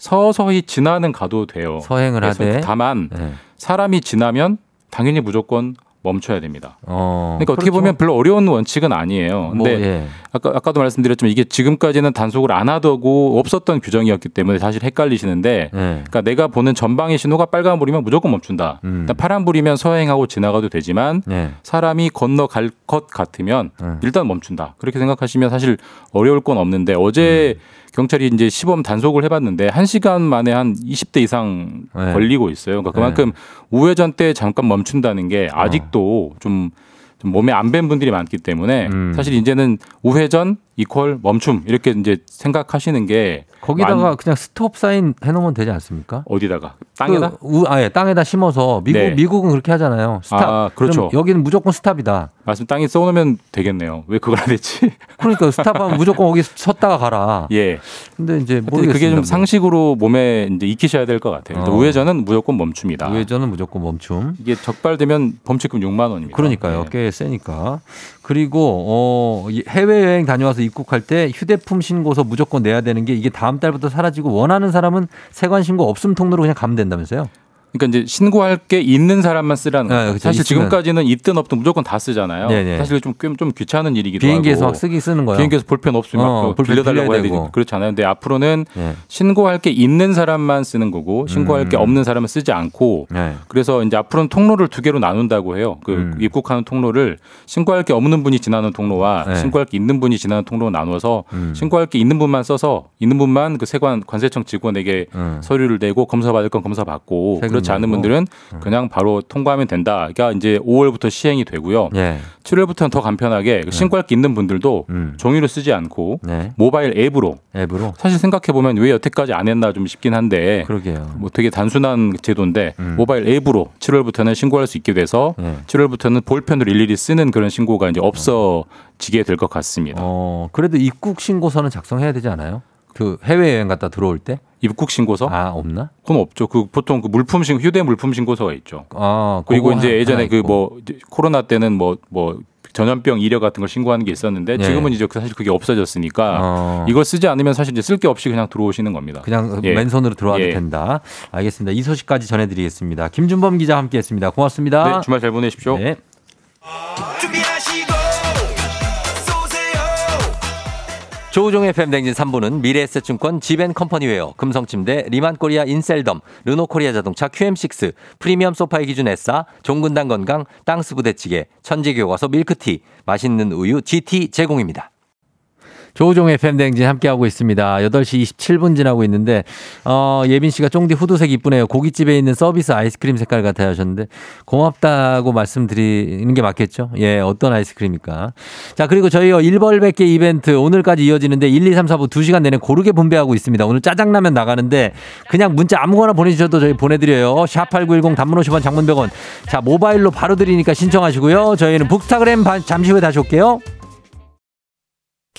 [SPEAKER 9] 서서히 지나는 가도 돼요.
[SPEAKER 1] 서행을
[SPEAKER 9] 그래서
[SPEAKER 1] 하되
[SPEAKER 9] 다만
[SPEAKER 1] 예.
[SPEAKER 9] 사람이 지나면 당연히 무조건 멈춰야 됩니다.
[SPEAKER 1] 어.
[SPEAKER 9] 그러니까 어떻게
[SPEAKER 1] 그렇죠.
[SPEAKER 9] 보면 별로 어려운 원칙은 아니에요.
[SPEAKER 1] 뭐,
[SPEAKER 9] 근데
[SPEAKER 1] 예.
[SPEAKER 9] 아까 아까도 말씀드렸지만 이게 지금까지는 단속을 안 하고 없었던 규정이었기 때문에 사실 헷갈리시는데
[SPEAKER 1] 예.
[SPEAKER 9] 그러니까 내가 보는 전방의 신호가 빨간불이면 무조건 멈춘다.
[SPEAKER 1] 음.
[SPEAKER 9] 일단 파란불이면 서행하고 지나가도 되지만
[SPEAKER 1] 예.
[SPEAKER 9] 사람이 건너갈 것 같으면
[SPEAKER 1] 음.
[SPEAKER 9] 일단 멈춘다. 그렇게 생각하시면 사실 어려울 건 없는데 어제
[SPEAKER 1] 음.
[SPEAKER 9] 경찰이 이제 시범 단속을 해봤는데 한 시간 만에 한 20대 이상
[SPEAKER 1] 네.
[SPEAKER 9] 걸리고 있어요. 그러니까 그만큼 우회전 때 잠깐 멈춘다는 게 아직도 좀, 좀 몸에 안 밴 분들이 많기 때문에
[SPEAKER 1] 음.
[SPEAKER 9] 사실 이제는 우회전 equal 멈춤 이렇게 이제 생각하시는 게
[SPEAKER 1] 거기다가
[SPEAKER 9] 많-
[SPEAKER 1] 그냥 stop sign 해놓으면 되지 않습니까?
[SPEAKER 9] 어디다가 땅에다
[SPEAKER 1] 그 우, 아예 땅에다 심어서 미국
[SPEAKER 9] 네.
[SPEAKER 1] 미국은 그렇게 하잖아요. stop.
[SPEAKER 9] 아, 그렇죠.
[SPEAKER 1] 여기는 무조건 stop이다.
[SPEAKER 9] 말씀 땅에 써놓으면 되겠네요. 왜 그걸 안 했지?
[SPEAKER 1] 그러니까 stop하면 무조건 거기 섰다가 가라.
[SPEAKER 9] 예.
[SPEAKER 1] 근데 이제 모르겠습니다.
[SPEAKER 9] 그게 좀
[SPEAKER 1] 뭐.
[SPEAKER 9] 상식으로 몸에 이제 익히셔야 될 것 같아요. 일단
[SPEAKER 1] 어.
[SPEAKER 9] 우회전은 무조건 멈춥니다.
[SPEAKER 1] 우회전은 무조건 멈춤.
[SPEAKER 9] 이게 적발되면 범칙금 6만 원입니다.
[SPEAKER 1] 그러니까요.
[SPEAKER 9] 네.
[SPEAKER 1] 꽤 세니까. 그리고 어 해외 여행 다녀와서 입국할 때 휴대폰 신고서 무조건 내야 되는 게 이게 다음 달부터 사라지고 원하는 사람은 세관 신고 없음 통로로 그냥 가면 된다면서요?
[SPEAKER 9] 그러니까 이제 신고할 게 있는 사람만 쓰라는
[SPEAKER 1] 네,
[SPEAKER 9] 거예요.
[SPEAKER 1] 그렇죠.
[SPEAKER 9] 사실
[SPEAKER 1] 있으면.
[SPEAKER 9] 지금까지는 있든 없든 무조건 다 쓰잖아요.
[SPEAKER 1] 네네.
[SPEAKER 9] 사실 좀, 꽤- 좀 귀찮은 일이기도
[SPEAKER 1] 비행기에서
[SPEAKER 9] 하고.
[SPEAKER 1] 막 쓰기 쓰는 거요.
[SPEAKER 9] 비행기에서 볼펜 없으면
[SPEAKER 1] 어,
[SPEAKER 9] 막
[SPEAKER 1] 볼펜
[SPEAKER 9] 빌려달라고 해야 되고. 그렇잖아요. 근데 앞으로는
[SPEAKER 1] 네.
[SPEAKER 9] 신고할 게 있는 사람만 쓰는 거고 신고할 게
[SPEAKER 1] 음.
[SPEAKER 9] 없는 사람은 쓰지 않고
[SPEAKER 1] 네.
[SPEAKER 9] 그래서 이제 앞으로는 통로를 두 개로 나눈다고 해요. 그
[SPEAKER 1] 음.
[SPEAKER 9] 입국하는 통로를 신고할 게 없는 분이 지나는 통로와
[SPEAKER 1] 네.
[SPEAKER 9] 신고할 게 있는 분이 지나는 통로로 나눠서
[SPEAKER 1] 음.
[SPEAKER 9] 신고할 게 있는 분만 써서 있는 분만 그 세관 관세청 직원에게
[SPEAKER 1] 음.
[SPEAKER 9] 서류를 내고 검사 받을 건 검사 받고 그렇지 않은.
[SPEAKER 1] 음.
[SPEAKER 9] 분들은 그냥 바로 통과하면 된다가 이제 5월부터 시행이 되고요.
[SPEAKER 1] 예.
[SPEAKER 9] 7월부터는 더 간편하게 신고할 게 있는 분들도
[SPEAKER 1] 음.
[SPEAKER 9] 종이로 쓰지 않고
[SPEAKER 1] 네.
[SPEAKER 9] 모바일 앱으로
[SPEAKER 1] 앱으로.
[SPEAKER 9] 사실 생각해 보면 왜 여태까지 안 했나 좀 싶긴 한데
[SPEAKER 1] 그러게요.
[SPEAKER 9] 뭐 되게 단순한 제도인데
[SPEAKER 1] 음.
[SPEAKER 9] 모바일 앱으로 7월부터는 신고할 수 있게 돼서
[SPEAKER 1] 네.
[SPEAKER 9] 7월부터는 볼펜으로 일일이 쓰는 그런 신고가 이제 없어지게 될 것 같습니다.
[SPEAKER 1] 어, 그래도 입국 신고서는 작성해야 되지 않아요? 그 해외 여행 갔다 들어올 때?
[SPEAKER 9] 입국 신고서?
[SPEAKER 1] 아, 없나?
[SPEAKER 9] 그건 없죠. 그 보통 그 물품 신 휴대 물품 신고서가 있죠.
[SPEAKER 1] 아,
[SPEAKER 9] 그리고 이제 예전에 그. 뭐 코로나 때는 뭐뭐 전염병 이력 같은 걸 신고하는 게 있었는데
[SPEAKER 1] 네.
[SPEAKER 9] 지금은 이제 그 사실 그게 없어졌으니까
[SPEAKER 1] 어.
[SPEAKER 9] 이걸 쓰지 않으면 사실 이제 쓸 게 없이 그냥 들어오시는 겁니다.
[SPEAKER 1] 그냥
[SPEAKER 9] 예.
[SPEAKER 1] 맨손으로 들어와도
[SPEAKER 9] 예.
[SPEAKER 1] 된다. 알겠습니다. 이 소식까지 전해드리겠습니다. 김준범 기자 함께했습니다. 고맙습니다.
[SPEAKER 9] 네, 주말 잘 보내십시오.
[SPEAKER 1] 네. 조우종의 FM대행진 3부는 미래에셋증권 지벤컴퍼니웨어, 금성침대, 리만코리아 인셀덤, 르노코리아 자동차 QM6, 프리미엄 소파의 기준 에싸, 종근당 건강, 땅스 부대찌개, 천재교과서 밀크티, 맛있는 우유 GT 제공입니다. 조우종의 FM대행진 함께하고 있습니다. 8시 27분 지나고 있는데, 어, 예빈 씨가 쫑디 후드색 이쁘네요. 고깃집에 있는 서비스 아이스크림 색깔 같아요 하셨는데, 고맙다고 말씀드리는 게 맞겠죠? 예, 어떤 아이스크림입니까? 자, 그리고 저희요, 1벌100개 이벤트 오늘까지 이어지는데, 1, 2, 3, 4부 2시간 내내 고르게 분배하고 있습니다. 오늘 짜장라면 나가는데, 그냥 문자 아무거나 보내주셔도 저희 보내드려요. 샵8910 단문 50원 장문 100원. 자, 모바일로 바로 드리니까 신청하시고요. 저희는 북스타그램 바- 잠시 후에 다시 올게요.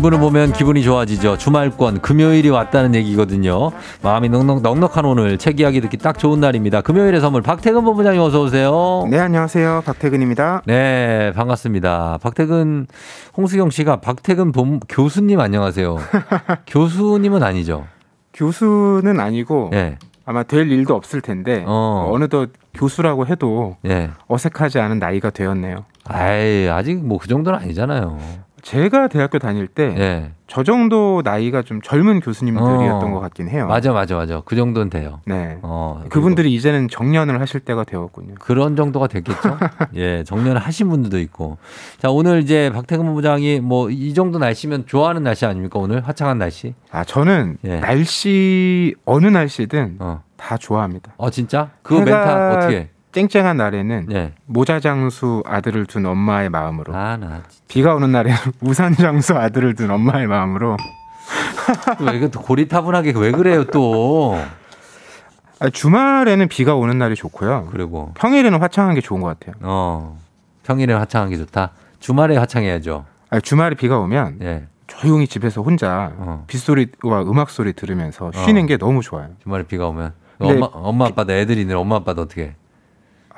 [SPEAKER 1] 이분을 보면 기분이 좋아지죠. 주말권 금요일이 왔다는 얘기거든요. 마음이 넉넉, 넉넉한 오늘 책 이야기 듣기 딱 좋은 날입니다. 금요일의 선물 박태근 본부장님 어서 오세요.
[SPEAKER 10] 네, 안녕하세요. 박태근입니다.
[SPEAKER 1] 네, 반갑습니다. 박태근 홍수경 씨가 박태근 본 교수님 안녕하세요. 교수님은 아니죠.
[SPEAKER 10] 교수는 아니고
[SPEAKER 1] 예.
[SPEAKER 10] 아마 될 일도 없을 텐데
[SPEAKER 1] 어.
[SPEAKER 10] 어. 느덧 교수라고 해도
[SPEAKER 1] 예.
[SPEAKER 10] 어색하지 않은 나이가 되었네요.
[SPEAKER 1] 아이, 아직 뭐 그 정도는 아니잖아요.
[SPEAKER 10] 제가 대학교 다닐 때저
[SPEAKER 1] 예.
[SPEAKER 10] 정도 나이가 좀 젊은 교수님들이었던
[SPEAKER 1] 어.
[SPEAKER 10] 것 같긴 해요.
[SPEAKER 1] 맞아, 맞아, 맞아. 그 정도는 돼요.
[SPEAKER 10] 네.
[SPEAKER 1] 어,
[SPEAKER 10] 그분들이 이제는 정년을 하실 때가 되었군요.
[SPEAKER 1] 그런 정도가 됐겠죠? 예, 정년을 하신 분들도 있고. 자, 오늘 이제 박태근 본부장이 뭐 이 정도 날씨면 좋아하는 날씨 아닙니까? 오늘 화창한 날씨.
[SPEAKER 10] 아, 저는
[SPEAKER 1] 예.
[SPEAKER 10] 날씨 어느 날씨든
[SPEAKER 1] 어.
[SPEAKER 10] 다 좋아합니다.
[SPEAKER 1] 어, 진짜?
[SPEAKER 10] 해가-
[SPEAKER 1] 멘트 어떻게?
[SPEAKER 10] 쨍쨍한 날에는
[SPEAKER 1] 예.
[SPEAKER 10] 모자 장수 아들을 둔 엄마의 마음으로
[SPEAKER 1] 아, 나.
[SPEAKER 10] 비가 오는 날에는 우산 장수 아들을 둔 엄마의 마음으로
[SPEAKER 1] 왜 이거 또 고리타분하게 왜 그래요, 또?
[SPEAKER 10] 아, 주말에는 비가 오는 날이 좋고요.
[SPEAKER 1] 그리고,
[SPEAKER 10] 평일에는 화창한 게 좋은 것 같아요.
[SPEAKER 1] 어. 평일에 화창한 게 좋다. 주말에 화창해야죠.
[SPEAKER 10] 아, 주말에 비가 오면
[SPEAKER 1] 예.
[SPEAKER 10] 조용히 집에서 혼자
[SPEAKER 1] 어.
[SPEAKER 10] 빗소리와 음악 소리 들으면서 쉬는
[SPEAKER 1] 어.
[SPEAKER 10] 게 너무 좋아요.
[SPEAKER 1] 주말에 비가 오면. 엄마, 엄마, 아빠도 애들이 있는 엄마, 아빠도 어떻게?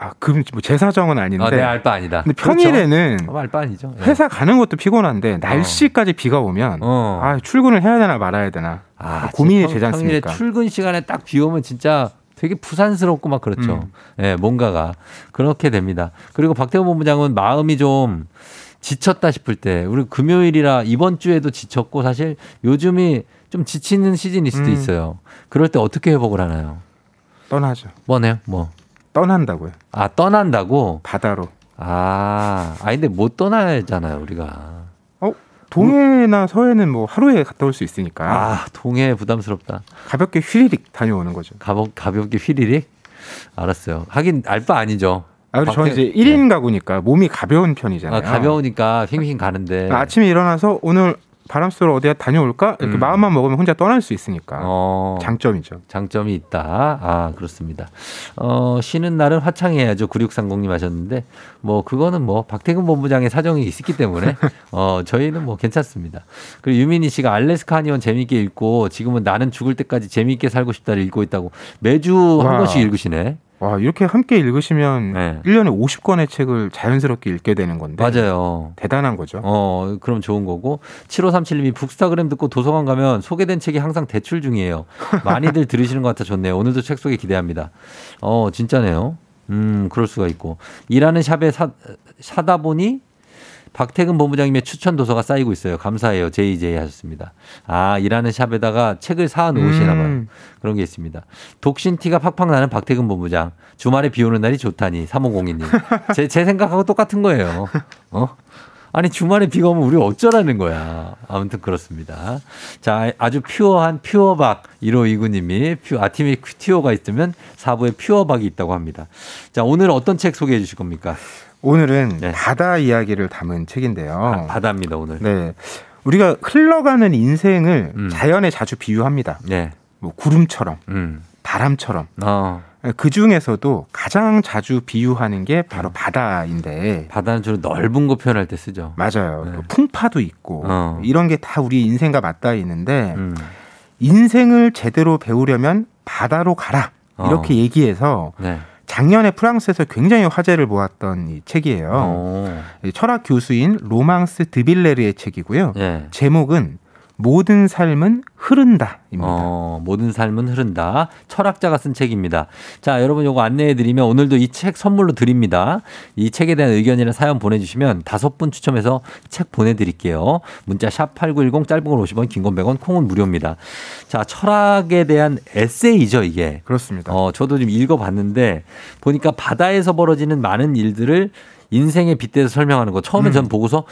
[SPEAKER 10] 아, 그럼 뭐제 사정은 아닌데.
[SPEAKER 1] 아, 내 알바 아니다.
[SPEAKER 10] 근데 평일에는
[SPEAKER 1] 그렇죠? 알바 아니죠. 예.
[SPEAKER 10] 회사 가는 것도 피곤한데 날씨까지 비가 오면
[SPEAKER 1] 어.
[SPEAKER 10] 아, 출근을 해야 되나 말아야 되나
[SPEAKER 1] 아,
[SPEAKER 10] 고민이
[SPEAKER 1] 평-
[SPEAKER 10] 되지 않습니까?
[SPEAKER 1] 평일에 출근 시간에 딱 비 오면 진짜 되게 부산스럽고 막 그렇죠.
[SPEAKER 10] 음.
[SPEAKER 1] 예, 뭔가가 그렇게 됩니다. 그리고 박태원 본부장은 마음이 좀 지쳤다 싶을 때 우리 금요일이라 이번 주에도 지쳤고 사실 요즘이 좀 지치는 시즌일 수도
[SPEAKER 10] 음.
[SPEAKER 1] 있어요. 그럴 때 어떻게 회복을 하나요?
[SPEAKER 10] 떠나죠.
[SPEAKER 1] 뭐네요? 뭐?
[SPEAKER 10] 떠난다고요.
[SPEAKER 1] 아, 떠난다고?
[SPEAKER 10] 바다로.
[SPEAKER 1] 아, 아 근데 못 떠나잖아요, 우리가.
[SPEAKER 10] 어, 동해나 서해는 뭐 하루에 갔다 올 수 있으니까
[SPEAKER 1] 아, 동해 부담스럽다.
[SPEAKER 10] 가볍게 휘리릭 다녀오는 거죠.
[SPEAKER 1] 가볍, 가볍게 휘리릭? 알았어요. 하긴 알 바 아니죠.
[SPEAKER 10] 아, 그리고 저는 이제 1인 가구니까 몸이 가벼운 편이잖아요.
[SPEAKER 1] 아, 가벼우니까 핑핑 가는데.
[SPEAKER 10] 아침에 일어나서 오늘 바람 쐬러 어디야 다녀올까? 이렇게
[SPEAKER 1] 음.
[SPEAKER 10] 마음만 먹으면 혼자 떠날 수 있으니까
[SPEAKER 1] 어,
[SPEAKER 10] 장점이죠.
[SPEAKER 1] 장점이 있다. 아, 그렇습니다. 어, 쉬는 날은 화창해야죠. 9630님 하셨는데, 뭐, 그거는 뭐, 박태근 본부장의 사정이 있기 때문에, 어, 저희는 뭐, 괜찮습니다. 그리고 유민희 씨가 알래스카 한의원 재미있게 읽고, 지금은 나는 죽을 때까지 재미있게 살고 싶다를 읽고 있다고 매주 한
[SPEAKER 10] 와.
[SPEAKER 1] 권씩 읽으시네.
[SPEAKER 10] 와, 이렇게 함께 읽으시면
[SPEAKER 1] 네.
[SPEAKER 10] 1년에 50권의 책을 자연스럽게 읽게 되는 건데
[SPEAKER 1] 맞아요.
[SPEAKER 10] 대단한 거죠.
[SPEAKER 1] 어, 그럼 좋은 거고. 7537님이 북스타그램 듣고 도서관 가면 소개된 책이 항상 대출 중이에요. 많이들 들으시는 것 같아 좋네요. 오늘도 책 소개 기대합니다. 어, 진짜네요. 음, 그럴 수가 있고. 일하는 샵에 사, 사다 보니 박태근 본부장님의 추천 도서가 쌓이고 있어요. 감사해요. JJ 하셨습니다. 아, 일하는 샵에다가 책을 사 놓으시나 봐요.
[SPEAKER 10] 음.
[SPEAKER 1] 그런 게 있습니다. 독신티가 팍팍 나는 박태근 본부장. 주말에 비 오는 날이 좋다니. 3502님. 제, 제 생각하고 똑같은 거예요. 어? 아니, 주말에 비가 오면 우리 어쩌라는 거야. 아무튼 그렇습니다. 자, 아주 pure한 퓨어박 1529님이 퓨, 아티미 퓨어가 있으면 4부에 퓨어박이 있다고 합니다. 자, 오늘 어떤 책 소개해 주실 겁니까?
[SPEAKER 10] 오늘은
[SPEAKER 1] 네.
[SPEAKER 10] 바다 이야기를 담은 책인데요.
[SPEAKER 1] 아, 바다입니다, 오늘.
[SPEAKER 10] 네. 우리가 흘러가는 인생을
[SPEAKER 1] 음.
[SPEAKER 10] 자연에 자주 비유합니다.
[SPEAKER 1] 네.
[SPEAKER 10] 뭐 구름처럼,
[SPEAKER 1] 음.
[SPEAKER 10] 바람처럼.
[SPEAKER 1] 어,
[SPEAKER 10] 그 중에서도 가장 자주 비유하는 게 바로
[SPEAKER 1] 음.
[SPEAKER 10] 바다인데
[SPEAKER 1] 바다는 주로 넓은 거 표현할 때 쓰죠.
[SPEAKER 10] 맞아요.
[SPEAKER 1] 네.
[SPEAKER 10] 그 풍파도 있고
[SPEAKER 1] 어.
[SPEAKER 10] 이런 게 다 우리 인생과 맞닿아 있는데
[SPEAKER 1] 음.
[SPEAKER 10] 인생을 제대로 배우려면 바다로 가라.
[SPEAKER 1] 어.
[SPEAKER 10] 이렇게 얘기해서
[SPEAKER 1] 네.
[SPEAKER 10] 작년에 프랑스에서 굉장히 화제를 모았던 이 책이에요.
[SPEAKER 1] 어.
[SPEAKER 10] 이 철학 교수인 로망스 드빌레르의 책이고요.
[SPEAKER 1] 네.
[SPEAKER 10] 제목은 모든 삶은 흐른다 입니다.
[SPEAKER 1] 어, 모든 삶은 흐른다. 철학자가 쓴 책입니다. 자, 여러분 요거 안내해 드리면 오늘도 이 책 선물로 드립니다. 이 책에 대한 의견이나 사연 보내 주시면 다섯 분 추첨해서 책 보내 드릴게요. 문자 샵 8910 짧은 건 50원, 긴 건 100원, 콩은 무료입니다. 자, 철학에 대한 에세이죠, 이게.
[SPEAKER 10] 그렇습니다.
[SPEAKER 1] 어, 저도 좀 읽어 봤는데 보니까 바다에서 벌어지는 많은 일들을 인생에 빗대서 설명하는 거. 처음에
[SPEAKER 10] 음.
[SPEAKER 1] 전 보고서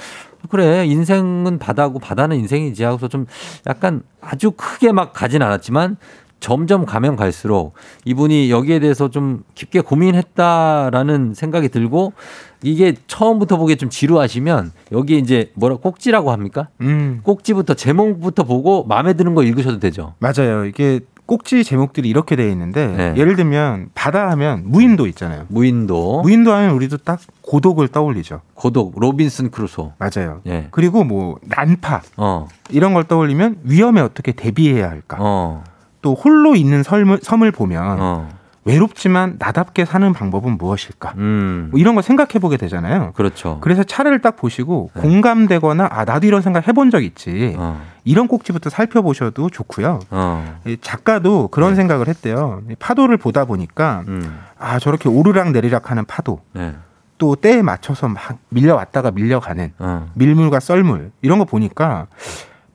[SPEAKER 1] 그래 인생은 바다고 바다는 인생이지 하고서 좀 약간 아주 크게 막 가진 않았지만 점점 가면 갈수록 이분이 여기에 대해서 좀 깊게 고민했다라는 생각이 들고 이게 처음부터 보기에 좀 지루하시면 여기 이제 뭐라 꼭지라고 합니까?
[SPEAKER 10] 음,
[SPEAKER 1] 꼭지부터 제목부터 보고 마음에 드는 거 읽으셔도 되죠.
[SPEAKER 10] 맞아요. 이게 꼭지 제목들이 이렇게 돼 있는데
[SPEAKER 1] 네.
[SPEAKER 10] 예를 들면 바다 하면 무인도 있잖아요.
[SPEAKER 1] 무인도,
[SPEAKER 10] 무인도 하면 우리도 딱 고독을 떠올리죠.
[SPEAKER 1] 고독, 로빈슨 크루소.
[SPEAKER 10] 맞아요.
[SPEAKER 1] 예.
[SPEAKER 10] 그리고 뭐 난파
[SPEAKER 1] 어,
[SPEAKER 10] 이런 걸 떠올리면 위험에 어떻게 대비해야 할까.
[SPEAKER 1] 어,
[SPEAKER 10] 또 홀로 있는 섬을, 섬을 보면
[SPEAKER 1] 어.
[SPEAKER 10] 외롭지만 나답게 사는 방법은 무엇일까?
[SPEAKER 1] 음.
[SPEAKER 10] 뭐 이런 걸 생각해 보게 되잖아요.
[SPEAKER 1] 그렇죠.
[SPEAKER 10] 그래서 차를 딱 보시고
[SPEAKER 1] 네.
[SPEAKER 10] 공감되거나 아 나도 이런 생각 해본 적 있지.
[SPEAKER 1] 어,
[SPEAKER 10] 이런 꼭지부터 살펴보셔도 좋고요.
[SPEAKER 1] 어,
[SPEAKER 10] 이 작가도 그런 생각을 했대요. 이 파도를 보다 보니까
[SPEAKER 1] 음,
[SPEAKER 10] 아 저렇게 오르락 내리락 하는 파도
[SPEAKER 1] 네,
[SPEAKER 10] 또 때에 맞춰서 막 밀려왔다가 밀려가는
[SPEAKER 1] 어,
[SPEAKER 10] 밀물과 썰물 이런 거 보니까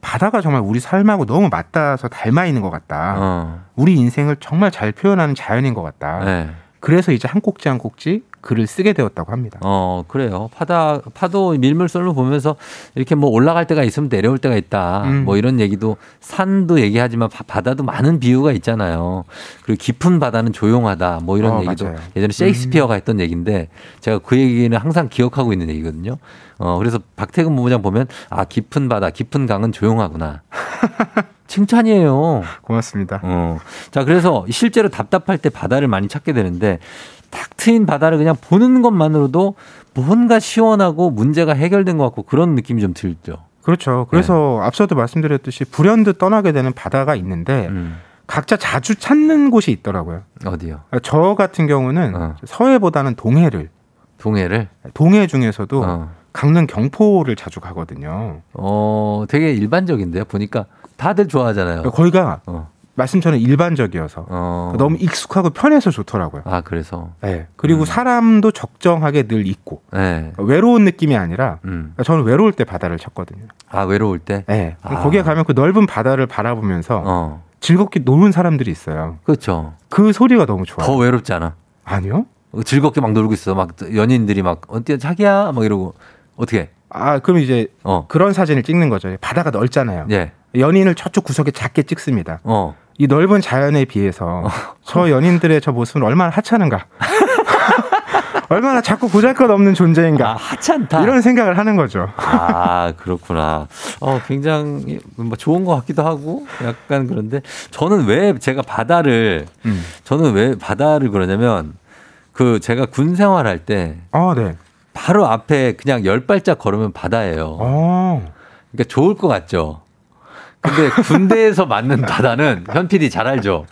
[SPEAKER 10] 바다가 정말 우리 삶하고 너무 맞닿아서 닮아 있는 것 같다.
[SPEAKER 1] 어,
[SPEAKER 10] 우리 인생을 정말 잘 표현하는 자연인 것 같다.
[SPEAKER 1] 네,
[SPEAKER 10] 그래서 이제 한 꼭지 한 꼭지 글을 쓰게 되었다고 합니다.
[SPEAKER 1] 어, 그래요. 파다, 파도 밀물 썰물 보면서 이렇게 뭐 올라갈 때가 있으면 내려올 때가 있다.
[SPEAKER 10] 음.
[SPEAKER 1] 뭐 이런 얘기도 산도 얘기하지만 바, 바다도 많은 비유가 있잖아요. 그리고 깊은 바다는 조용하다. 뭐 이런
[SPEAKER 10] 어,
[SPEAKER 1] 얘기도
[SPEAKER 10] 맞아요. 음.
[SPEAKER 1] 예전에 셰익스피어가 했던 얘기인데 제가 그 얘기는 항상 기억하고 있는 얘기거든요. 어, 그래서 박태근 본부장 보면 아, 깊은 바다, 깊은 강은 조용하구나. 칭찬이에요.
[SPEAKER 10] 고맙습니다.
[SPEAKER 1] 어. 자, 그래서 실제로 답답할 때 바다를 많이 찾게 되는데 탁 트인 바다를 그냥 보는 것만으로도 뭔가 시원하고 문제가 해결된 것 같고 그런 느낌이 좀 들죠.
[SPEAKER 10] 그렇죠. 그래서 앞서도 말씀드렸듯이 불현듯 떠나게 되는 바다가 있는데
[SPEAKER 1] 음.
[SPEAKER 10] 각자 자주 찾는 곳이 있더라고요.
[SPEAKER 1] 어디요?
[SPEAKER 10] 저 같은 경우는
[SPEAKER 1] 어.
[SPEAKER 10] 서해보다는 동해를
[SPEAKER 1] 동해를?
[SPEAKER 10] 동해 중에서도
[SPEAKER 1] 어.
[SPEAKER 10] 강릉 경포를 자주 가거든요.
[SPEAKER 1] 어, 되게 일반적인데요. 보니까 다들 좋아하잖아요.
[SPEAKER 10] 거기가
[SPEAKER 1] 어.
[SPEAKER 10] 말씀처럼 일반적이어서
[SPEAKER 1] 어.
[SPEAKER 10] 너무 익숙하고 편해서 좋더라고요.
[SPEAKER 1] 아, 그래서.
[SPEAKER 10] 네. 그리고
[SPEAKER 1] 음.
[SPEAKER 10] 사람도 적정하게 늘 있고
[SPEAKER 1] 네.
[SPEAKER 10] 외로운 느낌이 아니라
[SPEAKER 1] 음.
[SPEAKER 10] 저는 외로울 때 바다를 찾거든요.
[SPEAKER 1] 아, 외로울 때?
[SPEAKER 10] 네.
[SPEAKER 1] 아.
[SPEAKER 10] 거기에 가면 그 넓은 바다를 바라보면서
[SPEAKER 1] 어.
[SPEAKER 10] 즐겁게 노는 사람들이 있어요.
[SPEAKER 1] 그렇죠.
[SPEAKER 10] 그 소리가 너무 좋아요.
[SPEAKER 1] 더 외롭잖아.
[SPEAKER 10] 아니요?
[SPEAKER 1] 즐겁게 막 놀고 있어. 막 연인들이 막 어때 자기야 막 이러고 어떻게?
[SPEAKER 10] 아, 그럼 이제
[SPEAKER 1] 어.
[SPEAKER 10] 그런 사진을 찍는 거죠. 바다가 넓잖아요.
[SPEAKER 1] 예.
[SPEAKER 10] 연인을 저쪽 구석에 작게 찍습니다.
[SPEAKER 1] 어.
[SPEAKER 10] 이 넓은 자연에 비해서 저 연인들의 저 모습은 얼마나 하찮은가. 얼마나 자꾸 보잘것없는 존재인가.
[SPEAKER 1] 아, 하찮다.
[SPEAKER 10] 이런 생각을 하는 거죠.
[SPEAKER 1] 아, 그렇구나. 어, 굉장히 뭐 좋은 것 같기도 하고 약간 그런데 저는 왜 제가 바다를
[SPEAKER 10] 음.
[SPEAKER 1] 저는 왜 바다를 그러냐면 그 제가 군 생활할 때
[SPEAKER 10] 어, 네.
[SPEAKER 1] 바로 앞에 그냥 열 발짝 걸으면 바다예요.
[SPEAKER 10] 어.
[SPEAKER 1] 그러니까 좋을 것 같죠. 근데 군대에서 맞는 바다는 현 PD 잘 알죠.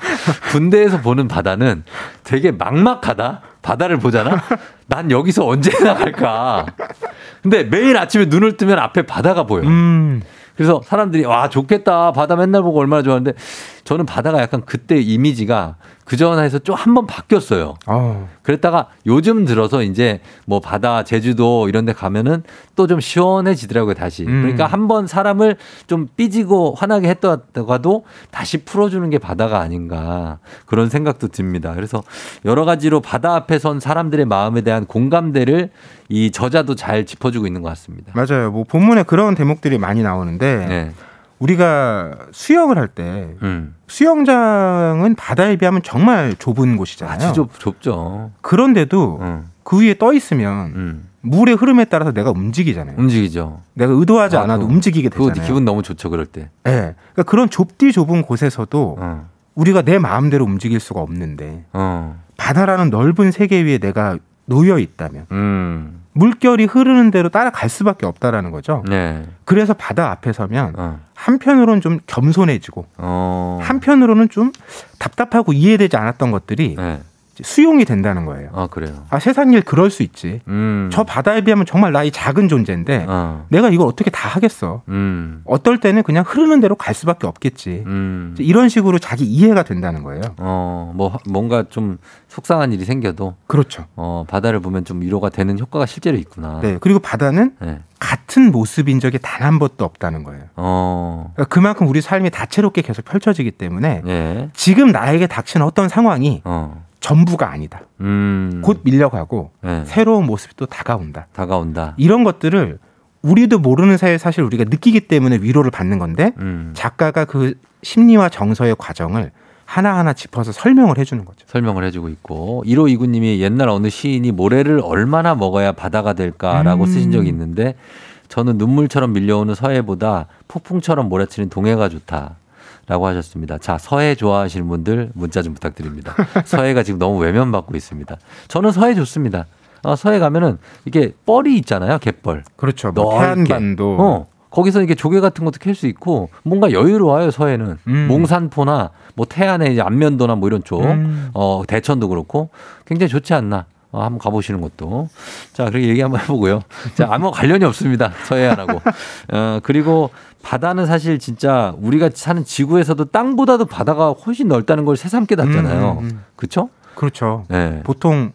[SPEAKER 1] 군대에서 보는 바다는 되게 막막하다. 바다를 보잖아. 난 여기서 언제 나갈까. 근데 매일 아침에 눈을 뜨면 앞에 바다가 보여.
[SPEAKER 10] 음.
[SPEAKER 1] 그래서 사람들이 와 좋겠다 바다 맨날 보고 얼마나 좋아하는데 저는 바다가 약간 그때 이미지가 그 전에서 좀 한 번 바뀌었어요.
[SPEAKER 10] 어.
[SPEAKER 1] 그랬다가 요즘 들어서 이제 뭐 바다 제주도 이런 데 가면은 또 좀 시원해지더라고요 다시.
[SPEAKER 10] 음.
[SPEAKER 1] 그러니까 한 번 사람을 좀 삐지고 화나게 했다가도 다시 풀어주는 게 바다가 아닌가 그런 생각도 듭니다. 그래서 여러 가지로 바다 앞에 선 사람들의 마음에 대한 공감대를 이 저자도 잘 짚어주고 있는 것 같습니다.
[SPEAKER 10] 맞아요. 뭐 본문에 그런 대목들이 많이 나오는데
[SPEAKER 1] 네.
[SPEAKER 10] 우리가 수영을 할때
[SPEAKER 1] 음.
[SPEAKER 10] 수영장은 바다에 비하면 정말 좁은 곳이잖아요.
[SPEAKER 1] 아주 좁, 좁죠.
[SPEAKER 10] 그런데도
[SPEAKER 1] 음.
[SPEAKER 10] 그 위에 떠 있으면
[SPEAKER 1] 음.
[SPEAKER 10] 물의 흐름에 따라서 내가 움직이잖아요.
[SPEAKER 1] 움직이죠.
[SPEAKER 10] 내가 의도하지
[SPEAKER 1] 아,
[SPEAKER 10] 않아도
[SPEAKER 1] 그거-
[SPEAKER 10] 움직이게 되잖아요.
[SPEAKER 1] 기분 너무 좋죠 그럴 때.
[SPEAKER 10] 네. 그러니까 그런 좁디 좁은 곳에서도
[SPEAKER 1] 어.
[SPEAKER 10] 우리가 내 마음대로 움직일 수가 없는데
[SPEAKER 1] 어.
[SPEAKER 10] 바다라는 넓은 세계 위에 내가 놓여 있다면
[SPEAKER 1] 음.
[SPEAKER 10] 물결이 흐르는 대로 따라갈 수밖에 없다라는 거죠.
[SPEAKER 1] 네.
[SPEAKER 10] 그래서 바다 앞에 서면
[SPEAKER 1] 어.
[SPEAKER 10] 한편으로는 좀 겸손해지고
[SPEAKER 1] 어.
[SPEAKER 10] 한편으로는 좀 답답하고 이해되지 않았던 것들이
[SPEAKER 1] 네.
[SPEAKER 10] 수용이 된다는 거예요.
[SPEAKER 1] 아 그래요.
[SPEAKER 10] 아 세상 일 그럴 수 있지.
[SPEAKER 1] 음.
[SPEAKER 10] 저 바다에 비하면 정말 나이 작은 존재인데
[SPEAKER 1] 어.
[SPEAKER 10] 내가 이걸 어떻게 다 하겠어.
[SPEAKER 1] 음.
[SPEAKER 10] 어떨 때는 그냥 흐르는 대로 갈 수밖에 없겠지.
[SPEAKER 1] 음.
[SPEAKER 10] 이런 식으로 자기 이해가 된다는 거예요.
[SPEAKER 1] 어, 뭐 뭔가 좀 속상한 일이 생겨도
[SPEAKER 10] 그렇죠.
[SPEAKER 1] 어, 바다를 보면 좀 위로가 되는 효과가 실제로 있구나.
[SPEAKER 10] 네. 그리고 바다는
[SPEAKER 1] 네.
[SPEAKER 10] 같은 모습인 적이 단 한 번도 없다는 거예요.
[SPEAKER 1] 어.
[SPEAKER 10] 그러니까 그만큼 우리 삶이 다채롭게 계속 펼쳐지기 때문에
[SPEAKER 1] 예.
[SPEAKER 10] 지금 나에게 닥치는 어떤 상황이
[SPEAKER 1] 어.
[SPEAKER 10] 전부가 아니다.
[SPEAKER 1] 음.
[SPEAKER 10] 곧 밀려가고
[SPEAKER 1] 네.
[SPEAKER 10] 새로운 모습이 또 다가온다.
[SPEAKER 1] 다가온다.
[SPEAKER 10] 이런 것들을 우리도 모르는 사이에 사실 우리가 느끼기 때문에 위로를 받는 건데
[SPEAKER 1] 음.
[SPEAKER 10] 작가가 그 심리와 정서의 과정을 하나하나 짚어서 설명을 해주는 거죠.
[SPEAKER 1] 설명을 해주고 있고 1호 이구님이 옛날 어느 시인이 모래를 얼마나 먹어야 바다가 될까라고
[SPEAKER 10] 음.
[SPEAKER 1] 쓰신 적이 있는데 저는 눈물처럼 밀려오는 서해보다 폭풍처럼 몰아치는 동해가 좋다. 라고 하셨습니다. 자, 서해 좋아하시는 분들 문자 좀 부탁드립니다. 서해가 지금 너무 외면받고 있습니다. 저는 서해 좋습니다. 어, 서해 가면은 이게 뻘이 있잖아요. 갯벌.
[SPEAKER 10] 그렇죠. 뭐. 태안반도
[SPEAKER 1] 어. 거기서 이렇게 조개 같은 것도 캘 수 있고 뭔가 여유로워요 서해는
[SPEAKER 10] 음.
[SPEAKER 1] 몽산포나 뭐 태안의 이제 안면도나 뭐 이런 쪽
[SPEAKER 10] 음.
[SPEAKER 1] 어, 대천도 그렇고 굉장히 좋지 않나. 어, 한번 가보시는 것도. 자, 그렇게 얘기 한번 해보고요. 자, 아무 관련이 없습니다. 서해안하고. 어, 그리고 바다는 사실 진짜 우리가 사는 지구에서도 땅보다도 바다가 훨씬 넓다는 걸 새삼 깨닫잖아요.
[SPEAKER 10] 음, 음, 음.
[SPEAKER 1] 그쵸?
[SPEAKER 10] 그렇죠.
[SPEAKER 1] 네.
[SPEAKER 10] 보통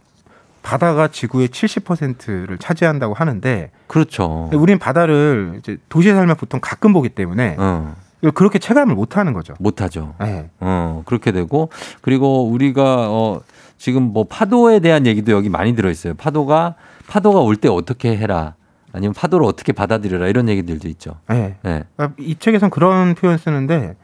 [SPEAKER 10] 바다가 지구의 70%를 차지한다고 하는데
[SPEAKER 1] 그렇죠.
[SPEAKER 10] 우리는 바다를 이제 도시에 살면 보통 가끔 보기 때문에
[SPEAKER 1] 어,
[SPEAKER 10] 그렇게 체감을 못 하는 거죠.
[SPEAKER 1] 못 하죠.
[SPEAKER 10] 네.
[SPEAKER 1] 어, 그렇게 되고 그리고 우리가 어 지금 뭐 파도에 대한 얘기도 여기 많이 들어 있어요. 파도가 파도가 올 때 어떻게 해라. 아니면 파도를 어떻게 받아들여라 이런 얘기들도 있죠.
[SPEAKER 10] 네.
[SPEAKER 1] 네.
[SPEAKER 10] 이 책에선 그런 표현 쓰는데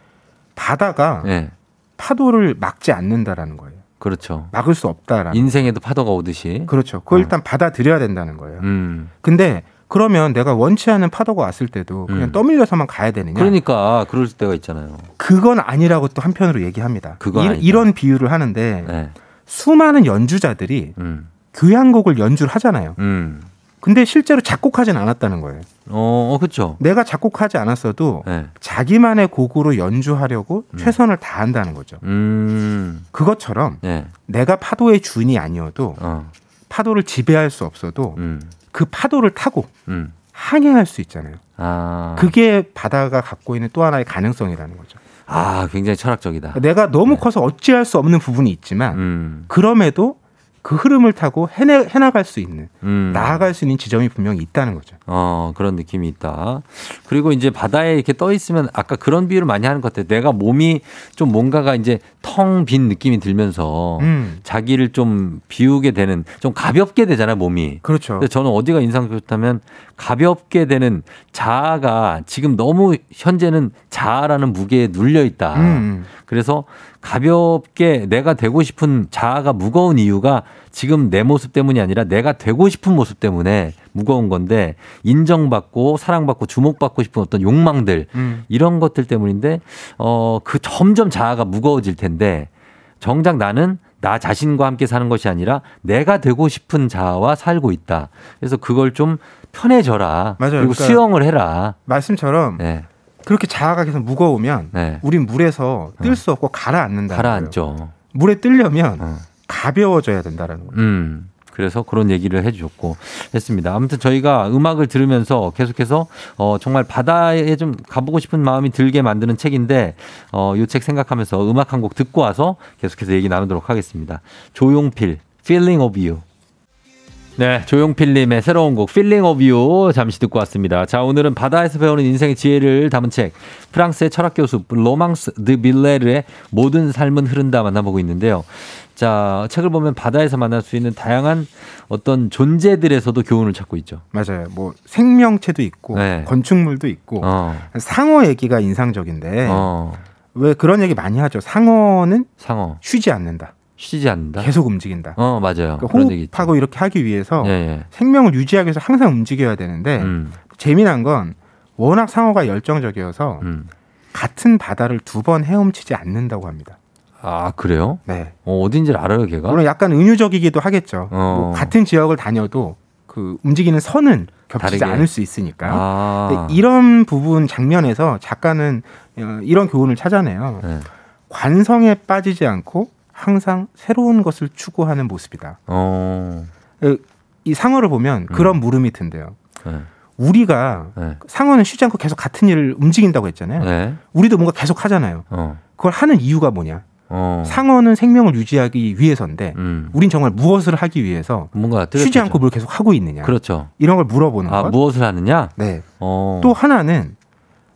[SPEAKER 10] 바다가
[SPEAKER 1] 네.
[SPEAKER 10] 파도를 막지 않는다라는 거예요.
[SPEAKER 1] 그렇죠.
[SPEAKER 10] 막을 수 없다라는.
[SPEAKER 1] 인생에도 파도가 오듯이.
[SPEAKER 10] 그렇죠. 그걸
[SPEAKER 1] 어.
[SPEAKER 10] 일단 받아들여야 된다는 거예요.
[SPEAKER 1] 음.
[SPEAKER 10] 근데 그러면 내가 원치 않은 파도가 왔을 때도 그냥
[SPEAKER 1] 음.
[SPEAKER 10] 떠밀려서만 가야 되느냐?
[SPEAKER 1] 그러니까 그럴 때가 있잖아요.
[SPEAKER 10] 그건 아니라고 또 한편으로 얘기합니다.
[SPEAKER 1] 그건
[SPEAKER 10] 이. 이런 비유를 하는데
[SPEAKER 1] 네.
[SPEAKER 10] 수많은 연주자들이
[SPEAKER 1] 음.
[SPEAKER 10] 교향곡을 연주를 하잖아요.
[SPEAKER 1] 음.
[SPEAKER 10] 근데 실제로 작곡하진 않았다는 거예요.
[SPEAKER 1] 어, 어 그렇죠.
[SPEAKER 10] 내가 작곡하지 않았어도
[SPEAKER 1] 네.
[SPEAKER 10] 자기만의 곡으로 연주하려고
[SPEAKER 1] 음.
[SPEAKER 10] 최선을 다한다는 거죠.
[SPEAKER 1] 음.
[SPEAKER 10] 그것처럼
[SPEAKER 1] 네.
[SPEAKER 10] 내가 파도의 주인이 아니어도
[SPEAKER 1] 어.
[SPEAKER 10] 파도를 지배할 수 없어도
[SPEAKER 1] 음.
[SPEAKER 10] 그 파도를 타고
[SPEAKER 1] 음.
[SPEAKER 10] 항해할 수 있잖아요.
[SPEAKER 1] 아.
[SPEAKER 10] 그게 바다가 갖고 있는 또 하나의 가능성이라는 거죠.
[SPEAKER 1] 아, 굉장히 철학적이다.
[SPEAKER 10] 내가 너무 커서 어찌할 수 없는 부분이 있지만
[SPEAKER 1] 음.
[SPEAKER 10] 그럼에도 그 흐름을 타고 해내, 해나갈 수 있는
[SPEAKER 1] 음.
[SPEAKER 10] 나아갈 수 있는 지점이 분명히 있다는 거죠.
[SPEAKER 1] 어, 그런 느낌이 있다. 그리고 이제 바다에 이렇게 떠 있으면 아까 그런 비유를 많이 하는 것 같아요. 내가 몸이 좀 뭔가가 이제 텅 빈 느낌이 들면서
[SPEAKER 10] 음.
[SPEAKER 1] 자기를 좀 비우게 되는 좀 가볍게 되잖아요, 몸이.
[SPEAKER 10] 그렇죠.
[SPEAKER 1] 근데 저는 어디가 인상 좋다면 가볍게 되는 자아가 지금 너무 현재는 자아라는 무게에 눌려 있다.
[SPEAKER 10] 음.
[SPEAKER 1] 그래서 가볍게 내가 되고 싶은 자아가 무거운 이유가 지금 내 모습 때문이 아니라 내가 되고 싶은 모습 때문에 무거운 건데 인정받고 사랑받고 주목받고 싶은 어떤 욕망들
[SPEAKER 10] 음.
[SPEAKER 1] 이런 것들 때문인데 어 그 점점 자아가 무거워질 텐데 정작 나는 나 자신과 함께 사는 것이 아니라 내가 되고 싶은 자아와 살고 있다. 그래서 그걸 좀 편해져라.
[SPEAKER 10] 맞아요.
[SPEAKER 1] 그리고
[SPEAKER 10] 그러니까
[SPEAKER 1] 수영을 해라.
[SPEAKER 10] 말씀처럼
[SPEAKER 1] 네.
[SPEAKER 10] 그렇게 자아가 계속 무거우면
[SPEAKER 1] 네.
[SPEAKER 10] 우린 물에서 뜰 수 없고 가라앉는다.
[SPEAKER 1] 가라앉죠.
[SPEAKER 10] 물에 뜨려면
[SPEAKER 1] 어.
[SPEAKER 10] 가벼워져야 된다라는 거예요.
[SPEAKER 1] 음. 그래서 그런 얘기를 해주셨고 했습니다. 아무튼 저희가 음악을 들으면서 계속해서 어, 정말 바다에 좀 가보고 싶은 마음이 들게 만드는 책인데 어, 이 책 생각하면서 음악 한 곡 듣고 와서 계속해서 얘기 나누도록 하겠습니다. 조용필, Feeling of You. 네, 조용필님의 새로운 곡 Feeling of You 잠시 듣고 왔습니다. 자, 오늘은 바다에서 배우는 인생의 지혜를 담은 책 프랑스의 철학 교수 로망스 드 빌레르의 모든 삶은 흐른다 만나보고 있는데요. 자, 책을 보면 바다에서 만날 수 있는 다양한 어떤 존재들에서도 교훈을 찾고 있죠.
[SPEAKER 10] 맞아요. 뭐 생명체도 있고
[SPEAKER 1] 네.
[SPEAKER 10] 건축물도 있고
[SPEAKER 1] 어,
[SPEAKER 10] 상어 얘기가 인상적인데
[SPEAKER 1] 어,
[SPEAKER 10] 왜 그런 얘기 많이 하죠. 상어는
[SPEAKER 1] 상어
[SPEAKER 10] 쉬지 않는다.
[SPEAKER 1] 쉬지 않는다.
[SPEAKER 10] 계속 움직인다.
[SPEAKER 1] 어, 맞아요.
[SPEAKER 10] 그러니까. 호흡하고 이렇게 하기 위해서
[SPEAKER 1] 예, 예.
[SPEAKER 10] 생명을 유지하기 위해서 항상 움직여야 되는데
[SPEAKER 1] 음,
[SPEAKER 10] 재미난 건 워낙 상어가 열정적이어서
[SPEAKER 1] 음.
[SPEAKER 10] 같은 바다를 두 번 헤엄치지 않는다고 합니다.
[SPEAKER 1] 아, 그래요?
[SPEAKER 10] 네.
[SPEAKER 1] 어, 어딘지를 알아요, 걔가?
[SPEAKER 10] 물론 약간 은유적이기도 하겠죠.
[SPEAKER 1] 어.
[SPEAKER 10] 뭐 같은 지역을 다녀도 그 움직이는 선은 겹치지
[SPEAKER 1] 다르게.
[SPEAKER 10] 않을 수 있으니까.
[SPEAKER 1] 아,
[SPEAKER 10] 이런 부분 장면에서 작가는 어, 이런 교훈을 찾아내요.
[SPEAKER 1] 네.
[SPEAKER 10] 관성에 빠지지 않고 항상 새로운 것을 추구하는 모습이다.
[SPEAKER 1] 어.
[SPEAKER 10] 이 상어를 보면 그런 물음이 든대요.
[SPEAKER 1] 네.
[SPEAKER 10] 우리가
[SPEAKER 1] 네.
[SPEAKER 10] 상어는 쉬지 않고 계속 같은 일을 움직인다고 했잖아요.
[SPEAKER 1] 네.
[SPEAKER 10] 우리도 뭔가 계속 하잖아요.
[SPEAKER 1] 어.
[SPEAKER 10] 그걸 하는 이유가 뭐냐?
[SPEAKER 1] 어.
[SPEAKER 10] 상어는 생명을 유지하기 위해서인데
[SPEAKER 1] 음.
[SPEAKER 10] 우린 정말 무엇을 하기 위해서
[SPEAKER 1] 뭔가
[SPEAKER 10] 쉬지. 않고 뭘 계속 하고 있느냐?
[SPEAKER 1] 그렇죠.
[SPEAKER 10] 이런 걸 물어보는
[SPEAKER 1] 아,
[SPEAKER 10] 것.
[SPEAKER 1] 무엇을 하느냐?
[SPEAKER 10] 네.
[SPEAKER 1] 어.
[SPEAKER 10] 또 하나는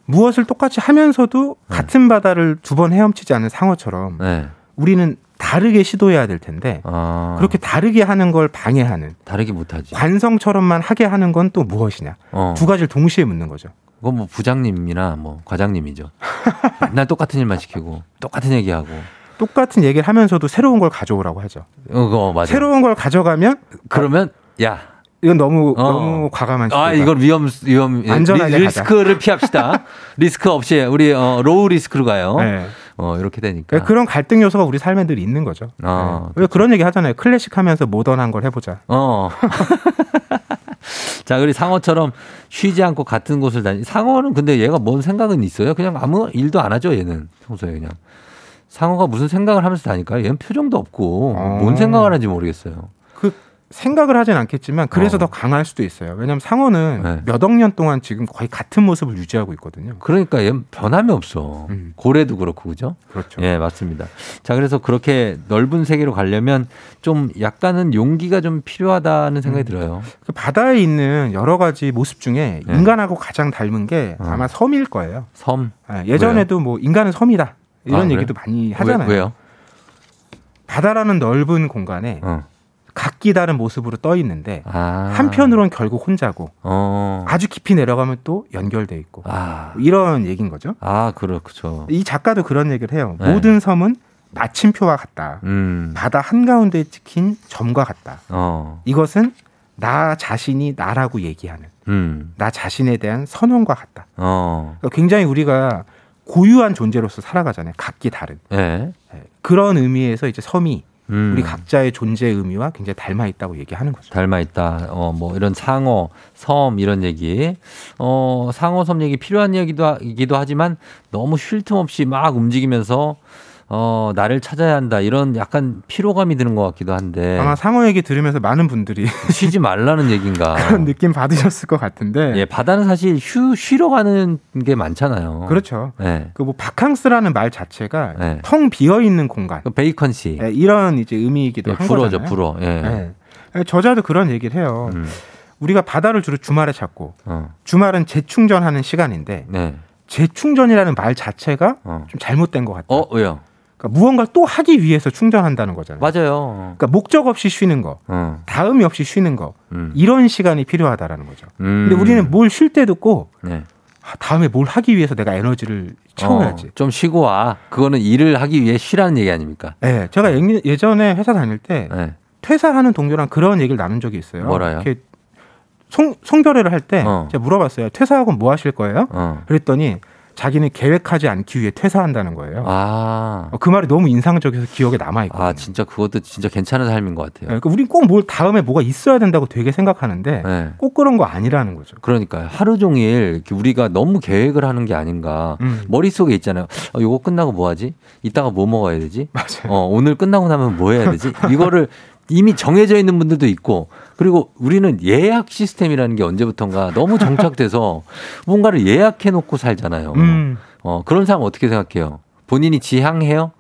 [SPEAKER 10] 무엇을 똑같이 하면서도 같은 바다를 두 번 헤엄치지 않은 상어처럼
[SPEAKER 1] 네.
[SPEAKER 10] 우리는 다르게 시도해야 될 텐데
[SPEAKER 1] 아.
[SPEAKER 10] 그렇게 다르게 하는 걸 방해하는
[SPEAKER 1] 다르게 못하지.
[SPEAKER 10] 관성처럼만 하게 하는 건 또 무엇이냐?
[SPEAKER 1] 어.
[SPEAKER 10] 두 가지를 동시에 묻는 거죠.
[SPEAKER 1] 그건 뭐 부장님이나 뭐 과장님이죠. 맨날 똑같은 일만 시키고 똑같은 얘기하고.
[SPEAKER 10] 똑같은 얘기를 하면서도 새로운 걸 가져오라고 하죠.
[SPEAKER 1] 어, 맞아.
[SPEAKER 10] 새로운 걸 가져가면
[SPEAKER 1] 그러면 야.
[SPEAKER 10] 이건 너무
[SPEAKER 1] 어.
[SPEAKER 10] 너무 과감한
[SPEAKER 1] 아,
[SPEAKER 10] 시도다.
[SPEAKER 1] 이걸 위험 위험
[SPEAKER 10] 안전하게
[SPEAKER 1] 리. 리스크를 피합시다. 리스크 없이 우리 어, low risk로 가요.
[SPEAKER 10] 네.
[SPEAKER 1] 어, 이렇게 되니까.
[SPEAKER 10] 그러니까 그런 갈등 요소가 우리 삶에 늘 있는 거죠.
[SPEAKER 1] 어,
[SPEAKER 10] 네. 왜 그런 얘기 하잖아요. 클래식 하면서 모던한 걸 해보자.
[SPEAKER 1] 어. 자, 우리 상어처럼 쉬지 않고 같은 곳을 다니. 상어는 근데 얘가 뭔 생각은 있어요? 그냥 아무 일도 안 하죠, 얘는. 평소에 그냥. 상어가 무슨 생각을 하면서 다닐까요? 얘는 표정도 없고
[SPEAKER 10] 어.
[SPEAKER 1] 뭔 생각을 하는지 모르겠어요.
[SPEAKER 10] 그 생각을 하진 않겠지만 그래서
[SPEAKER 1] 어.
[SPEAKER 10] 더 강할 수도 있어요. 왜냐하면 상어는
[SPEAKER 1] 네.
[SPEAKER 10] 몇억 년 동안 지금 거의 같은 모습을 유지하고 있거든요.
[SPEAKER 1] 그러니까 얘는 변함이 없어.
[SPEAKER 10] 음.
[SPEAKER 1] 고래도 그렇고 그죠?
[SPEAKER 10] 그렇죠.
[SPEAKER 1] 예, 맞습니다. 자, 그래서 그렇게 넓은 세계로 가려면 좀 약간은 용기가 좀 필요하다는 생각이 들어요.
[SPEAKER 10] 그 바다에 있는 여러 가지 모습 중에
[SPEAKER 1] 네.
[SPEAKER 10] 인간하고 가장 닮은 게
[SPEAKER 1] 어.
[SPEAKER 10] 아마 섬일 거예요.
[SPEAKER 1] 섬.
[SPEAKER 10] 예, 예전에도 뭐 인간은 섬이다 이런
[SPEAKER 1] 아?
[SPEAKER 10] 얘기도 많이 하잖아요.
[SPEAKER 1] 왜, 왜요?
[SPEAKER 10] 바다라는 넓은 공간에
[SPEAKER 1] 어.
[SPEAKER 10] 각기 다른 모습으로 떠 있는데
[SPEAKER 1] 아.
[SPEAKER 10] 한편으로는 결국 혼자고
[SPEAKER 1] 어.
[SPEAKER 10] 아주 깊이 내려가면 또 연결돼 있고
[SPEAKER 1] 아.
[SPEAKER 10] 이런 얘기인 거죠.
[SPEAKER 1] 아, 그렇죠.
[SPEAKER 10] 이 작가도 그런 얘기를 해요.
[SPEAKER 1] 네.
[SPEAKER 10] 모든 섬은 마침표와 같다.
[SPEAKER 1] 음.
[SPEAKER 10] 바다 한가운데에 찍힌 점과 같다.
[SPEAKER 1] 어.
[SPEAKER 10] 이것은 나 자신이 나라고 얘기하는
[SPEAKER 1] 음.
[SPEAKER 10] 나 자신에 대한 선언과 같다.
[SPEAKER 1] 어.
[SPEAKER 10] 그러니까 굉장히 우리가 고유한 존재로서 살아가잖아요. 각기 다른.
[SPEAKER 1] 예.
[SPEAKER 10] 예. 그런 의미에서 이제 섬이
[SPEAKER 1] 음.
[SPEAKER 10] 우리 각자의 존재의 의미와 굉장히 닮아 있다고 얘기하는 거죠.
[SPEAKER 1] 닮아 있다. 어, 뭐 이런 상어, 섬 이런 얘기. 어, 상어 섬 얘기 필요한 얘기도 하지만 너무 쉴 틈 없이 막 움직이면서 어, 나를 찾아야 한다. 이런 약간 피로감이 드는 것 같기도 한데.
[SPEAKER 10] 아마 상어 얘기 들으면서 많은 분들이
[SPEAKER 1] 쉬지 말라는 얘기인가.
[SPEAKER 10] 그런 느낌 받으셨을 것 같은데.
[SPEAKER 1] 예, 바다는 사실 휴, 쉬러 가는 게 많잖아요.
[SPEAKER 10] 그렇죠.
[SPEAKER 1] 예.
[SPEAKER 10] 그뭐 바캉스라는 말 자체가
[SPEAKER 1] 네.
[SPEAKER 10] 텅 비어 있는 공간.
[SPEAKER 1] 그 베이컨 씨.
[SPEAKER 10] 예, 이런 이제 의미이기도
[SPEAKER 1] 예,
[SPEAKER 10] 한
[SPEAKER 1] 불어죠. 불어. 예.
[SPEAKER 10] 예. 저자도 그런 얘기를 해요.
[SPEAKER 1] 음.
[SPEAKER 10] 우리가 바다를 주로 주말에 찾고
[SPEAKER 1] 어.
[SPEAKER 10] 주말은 재충전하는 시간인데
[SPEAKER 1] 네.
[SPEAKER 10] 재충전이라는 말 자체가
[SPEAKER 1] 어.
[SPEAKER 10] 좀 잘못된 것 같아요.
[SPEAKER 1] 어, 왜요?
[SPEAKER 10] 그러니까 무언가를 또 하기 위해서 충전한다는 거잖아요.
[SPEAKER 1] 맞아요.
[SPEAKER 10] 그러니까 목적 없이 쉬는 거,
[SPEAKER 1] 어.
[SPEAKER 10] 다음이 없이 쉬는 거,
[SPEAKER 1] 음.
[SPEAKER 10] 이런 시간이 필요하다라는 거죠.
[SPEAKER 1] 음.
[SPEAKER 10] 근데 우리는 뭘 쉴 때도 꼭
[SPEAKER 1] 네.
[SPEAKER 10] 아, 다음에 뭘 하기 위해서 내가 에너지를 채워야지.
[SPEAKER 1] 어, 좀 쉬고 와. 그거는 일을 하기 위해 쉬라는 얘기 아닙니까?
[SPEAKER 10] 예, 제가 예- 예전에 회사 다닐 때
[SPEAKER 1] 네.
[SPEAKER 10] 퇴사하는 동료랑 그런 얘기를 나눈 적이 있어요.
[SPEAKER 1] 뭐라요?
[SPEAKER 10] 이렇게 송, 송별회를 할때
[SPEAKER 1] 어.
[SPEAKER 10] 제가 물어봤어요. 퇴사하고 뭐 하실 거예요?
[SPEAKER 1] 어.
[SPEAKER 10] 그랬더니 자기는 계획하지 않기 위해 퇴사한다는 거예요.
[SPEAKER 1] 아.
[SPEAKER 10] 어, 그 말이 너무 인상적이어서 기억에 남아 있거든요.
[SPEAKER 1] 아, 진짜 그것도 진짜 괜찮은 삶인 것 같아요.
[SPEAKER 10] 그러니까 우린 꼭 뭘 다음에 뭐가 있어야 된다고 되게 생각하는데
[SPEAKER 1] 네.
[SPEAKER 10] 꼭 그런 거 아니라는 거죠.
[SPEAKER 1] 그러니까요. 하루 종일 우리가 너무 계획을 하는 게 아닌가.
[SPEAKER 10] 음.
[SPEAKER 1] 머릿속에 있잖아요. 어, 요거 끝나고 뭐 하지? 이따가 뭐 먹어야 되지?
[SPEAKER 10] 맞아요.
[SPEAKER 1] 어, 오늘 끝나고 나면 뭐 해야 되지? 이거를 이미 정해져 있는 분들도 있고 그리고 우리는 예약 시스템이라는 게 언제부턴가 너무 정착돼서 뭔가를 예약해 놓고 살잖아요.
[SPEAKER 10] 음.
[SPEAKER 1] 어, 그런 사람 어떻게 생각해요? 본인이 지향해요?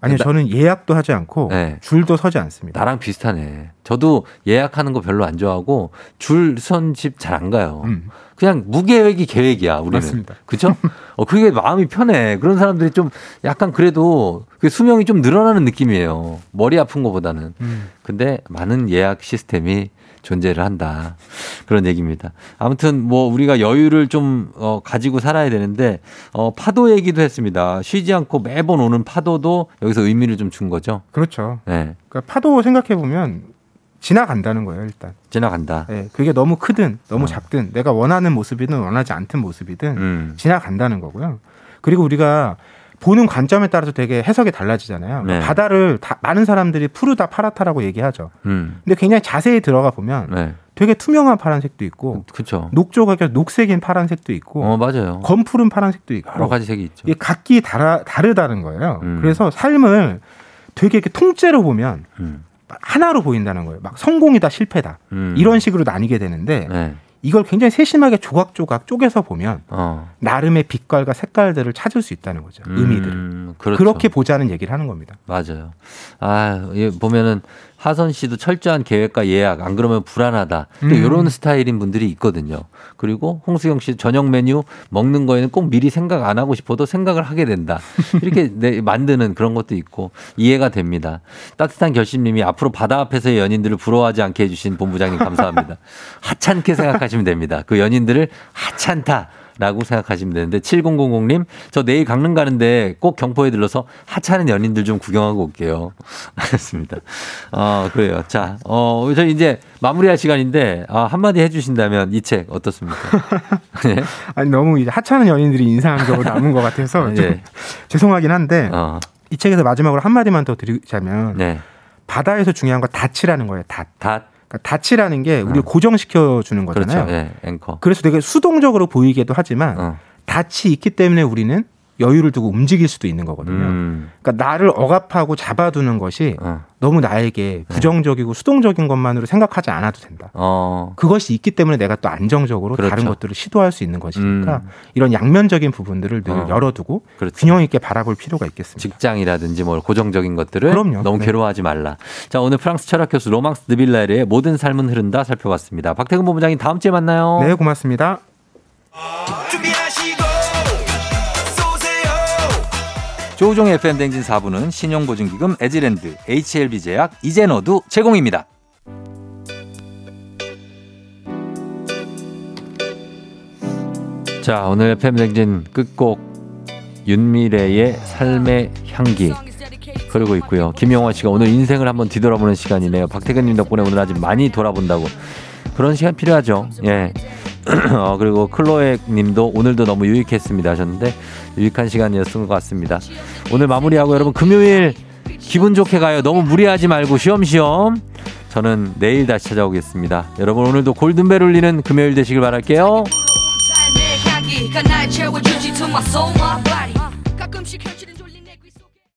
[SPEAKER 10] 아니요,
[SPEAKER 1] 나-
[SPEAKER 10] 저는 예약도 하지 않고
[SPEAKER 1] 네.
[SPEAKER 10] 줄도 서지 않습니다.
[SPEAKER 1] 나랑 비슷하네. 저도 예약하는 거 별로 안 좋아하고 줄 선 집 잘 안 가요.
[SPEAKER 10] 음.
[SPEAKER 1] 그냥 무계획이 계획이야, 우리는.
[SPEAKER 10] 맞습니다.
[SPEAKER 1] 그죠? 어, 그게 마음이 편해. 그런 사람들이 좀 약간 그래도 그 수명이 좀 늘어나는 느낌이에요. 머리 아픈 것보다는.
[SPEAKER 10] 음.
[SPEAKER 1] 근데 많은 예약 시스템이 존재를 한다. 그런 얘기입니다. 아무튼 뭐 우리가 여유를 좀 어, 가지고 살아야 되는데 어, 파도 얘기도 했습니다. 쉬지 않고 매번 오는 파도도 여기서 의미를 좀 준 거죠.
[SPEAKER 10] 그렇죠.
[SPEAKER 1] 네.
[SPEAKER 10] 그러니까 파도 생각해 보면 지나간다는 거예요, 일단.
[SPEAKER 1] 지나간다.
[SPEAKER 10] 예, 그게 너무 크든 너무
[SPEAKER 1] 어.
[SPEAKER 10] 작든 내가 원하는 모습이든 원하지 않든 모습이든
[SPEAKER 1] 음.
[SPEAKER 10] 지나간다는 거고요. 그리고 우리가 보는 관점에 따라서 되게 해석이 달라지잖아요.
[SPEAKER 1] 네.
[SPEAKER 10] 바다를 다, 많은 사람들이 푸르다 파랗다라고 얘기하죠.
[SPEAKER 1] 음.
[SPEAKER 10] 근데 굉장히 자세히 들어가 보면
[SPEAKER 1] 네.
[SPEAKER 10] 되게 투명한 파란색도 있고
[SPEAKER 1] 그렇죠.
[SPEAKER 10] 녹조각이 녹색인 파란색도 있고
[SPEAKER 1] 어, 맞아요.
[SPEAKER 10] 검푸른 파란색도 있고
[SPEAKER 1] 여러 가지 색이 있죠.
[SPEAKER 10] 이게 각기 다라, 다르다는 거예요.
[SPEAKER 1] 음.
[SPEAKER 10] 그래서 삶을 되게 이렇게 통째로 보면
[SPEAKER 1] 음.
[SPEAKER 10] 하나로 보인다는 거예요. 막 성공이다 실패다
[SPEAKER 1] 음.
[SPEAKER 10] 이런 식으로 나뉘게 되는데
[SPEAKER 1] 네.
[SPEAKER 10] 이걸 굉장히 세심하게 조각조각 쪼개서 보면
[SPEAKER 1] 어.
[SPEAKER 10] 나름의 빛깔과 색깔들을 찾을 수 있다는 거죠. 의미들.
[SPEAKER 1] 음, 그렇죠.
[SPEAKER 10] 그렇게 보자는 얘기를 하는 겁니다.
[SPEAKER 1] 맞아요. 아, 예, 보면은 하선 씨도 철저한 계획과 예약, 안 그러면 불안하다. 또
[SPEAKER 10] 음.
[SPEAKER 1] 이런 스타일인 분들이 있거든요. 그리고 홍수경 씨 저녁 메뉴 먹는 거에는 꼭 미리 생각 안 하고 싶어도 생각을 하게 된다. 이렇게 내, 만드는 그런 것도 있고 이해가 됩니다. 따뜻한 결심님이 앞으로 바다 앞에서의 연인들을 부러워하지 않게 해주신 본부장님 감사합니다. 하찮게 생각하시면 됩니다. 그 연인들을 하찮다. 라고 생각하시면 되는데 7000님 저 내일 강릉 가는데 꼭 경포에 들러서 하찮은 연인들 좀 구경하고 올게요. 알겠습니다. 어 그래요. 자, 어 저희 이제 마무리할 시간인데 아, 한마디 해주신다면 이 책 어떻습니까? 네.
[SPEAKER 10] 아니 너무 이제 하찮은 연인들이 인상적으로 남은 것 같아서 좀
[SPEAKER 1] 예.
[SPEAKER 10] 죄송하긴 한데
[SPEAKER 1] 어,
[SPEAKER 10] 이 책에서 마지막으로 한 마디만 더 드리자면
[SPEAKER 1] 네.
[SPEAKER 10] 바다에서 중요한 건 닻이라는 거예요. 닷.
[SPEAKER 1] 다
[SPEAKER 10] 그러니까 닻이라는 게 우리를 고정시켜 주는 거잖아요.
[SPEAKER 1] 그렇죠. 예, 앵커.
[SPEAKER 10] 그래서 되게 수동적으로 보이기도 하지만
[SPEAKER 1] 어.
[SPEAKER 10] 닻이 있기 때문에 우리는 여유를 두고 움직일 수도 있는 거거든요.
[SPEAKER 1] 음,
[SPEAKER 10] 그러니까 나를 억압하고 잡아두는 것이
[SPEAKER 1] 어,
[SPEAKER 10] 너무 나에게 부정적이고 수동적인 것만으로 생각하지 않아도 된다.
[SPEAKER 1] 어,
[SPEAKER 10] 그것이 있기 때문에 내가 또 안정적으로
[SPEAKER 1] 그렇죠.
[SPEAKER 10] 다른 것들을 시도할 수 있는 것이니까
[SPEAKER 1] 음.
[SPEAKER 10] 이런 양면적인 부분들을 늘
[SPEAKER 1] 어.
[SPEAKER 10] 열어두고
[SPEAKER 1] 그렇죠.
[SPEAKER 10] 균형 있게 바라볼 필요가 있겠습니다.
[SPEAKER 1] 직장이라든지 뭐 고정적인 것들을
[SPEAKER 10] 그럼요.
[SPEAKER 1] 너무
[SPEAKER 10] 네.
[SPEAKER 1] 괴로워하지 말라. 자, 오늘 프랑스 철학 교수 로망스 드빌라르의 모든 삶은 흐른다 살펴봤습니다. 박태근 본부장님 다음 주에 만나요.
[SPEAKER 10] 네, 고맙습니다.
[SPEAKER 5] 준비하
[SPEAKER 1] 조우종의 FM 댕진 4부는 신용보증기금 에지랜드, HLB제약, 이젠어두 제공입니다. 자, 오늘 FM 댕진 끝곡 윤미래의 삶의 향기 흐르고 있고요. 김영원 씨가 오늘 인생을 한번 뒤돌아보는 시간이네요. 박태근님 덕분에 오늘 아주 많이 돌아본다고 그런 시간 필요하죠. 예. 어, 그리고 클로에 님도 오늘도 너무 유익했습니다 하셨는데 유익한 시간이었던 것 같습니다. 오늘 마무리하고 여러분 금요일 기분 좋게 가요. 너무 무리하지 말고 쉬엄쉬엄. 저는 내일 다시 찾아오겠습니다. 여러분 오늘도 골든벨 울리는 금요일 되시길 바랄게요.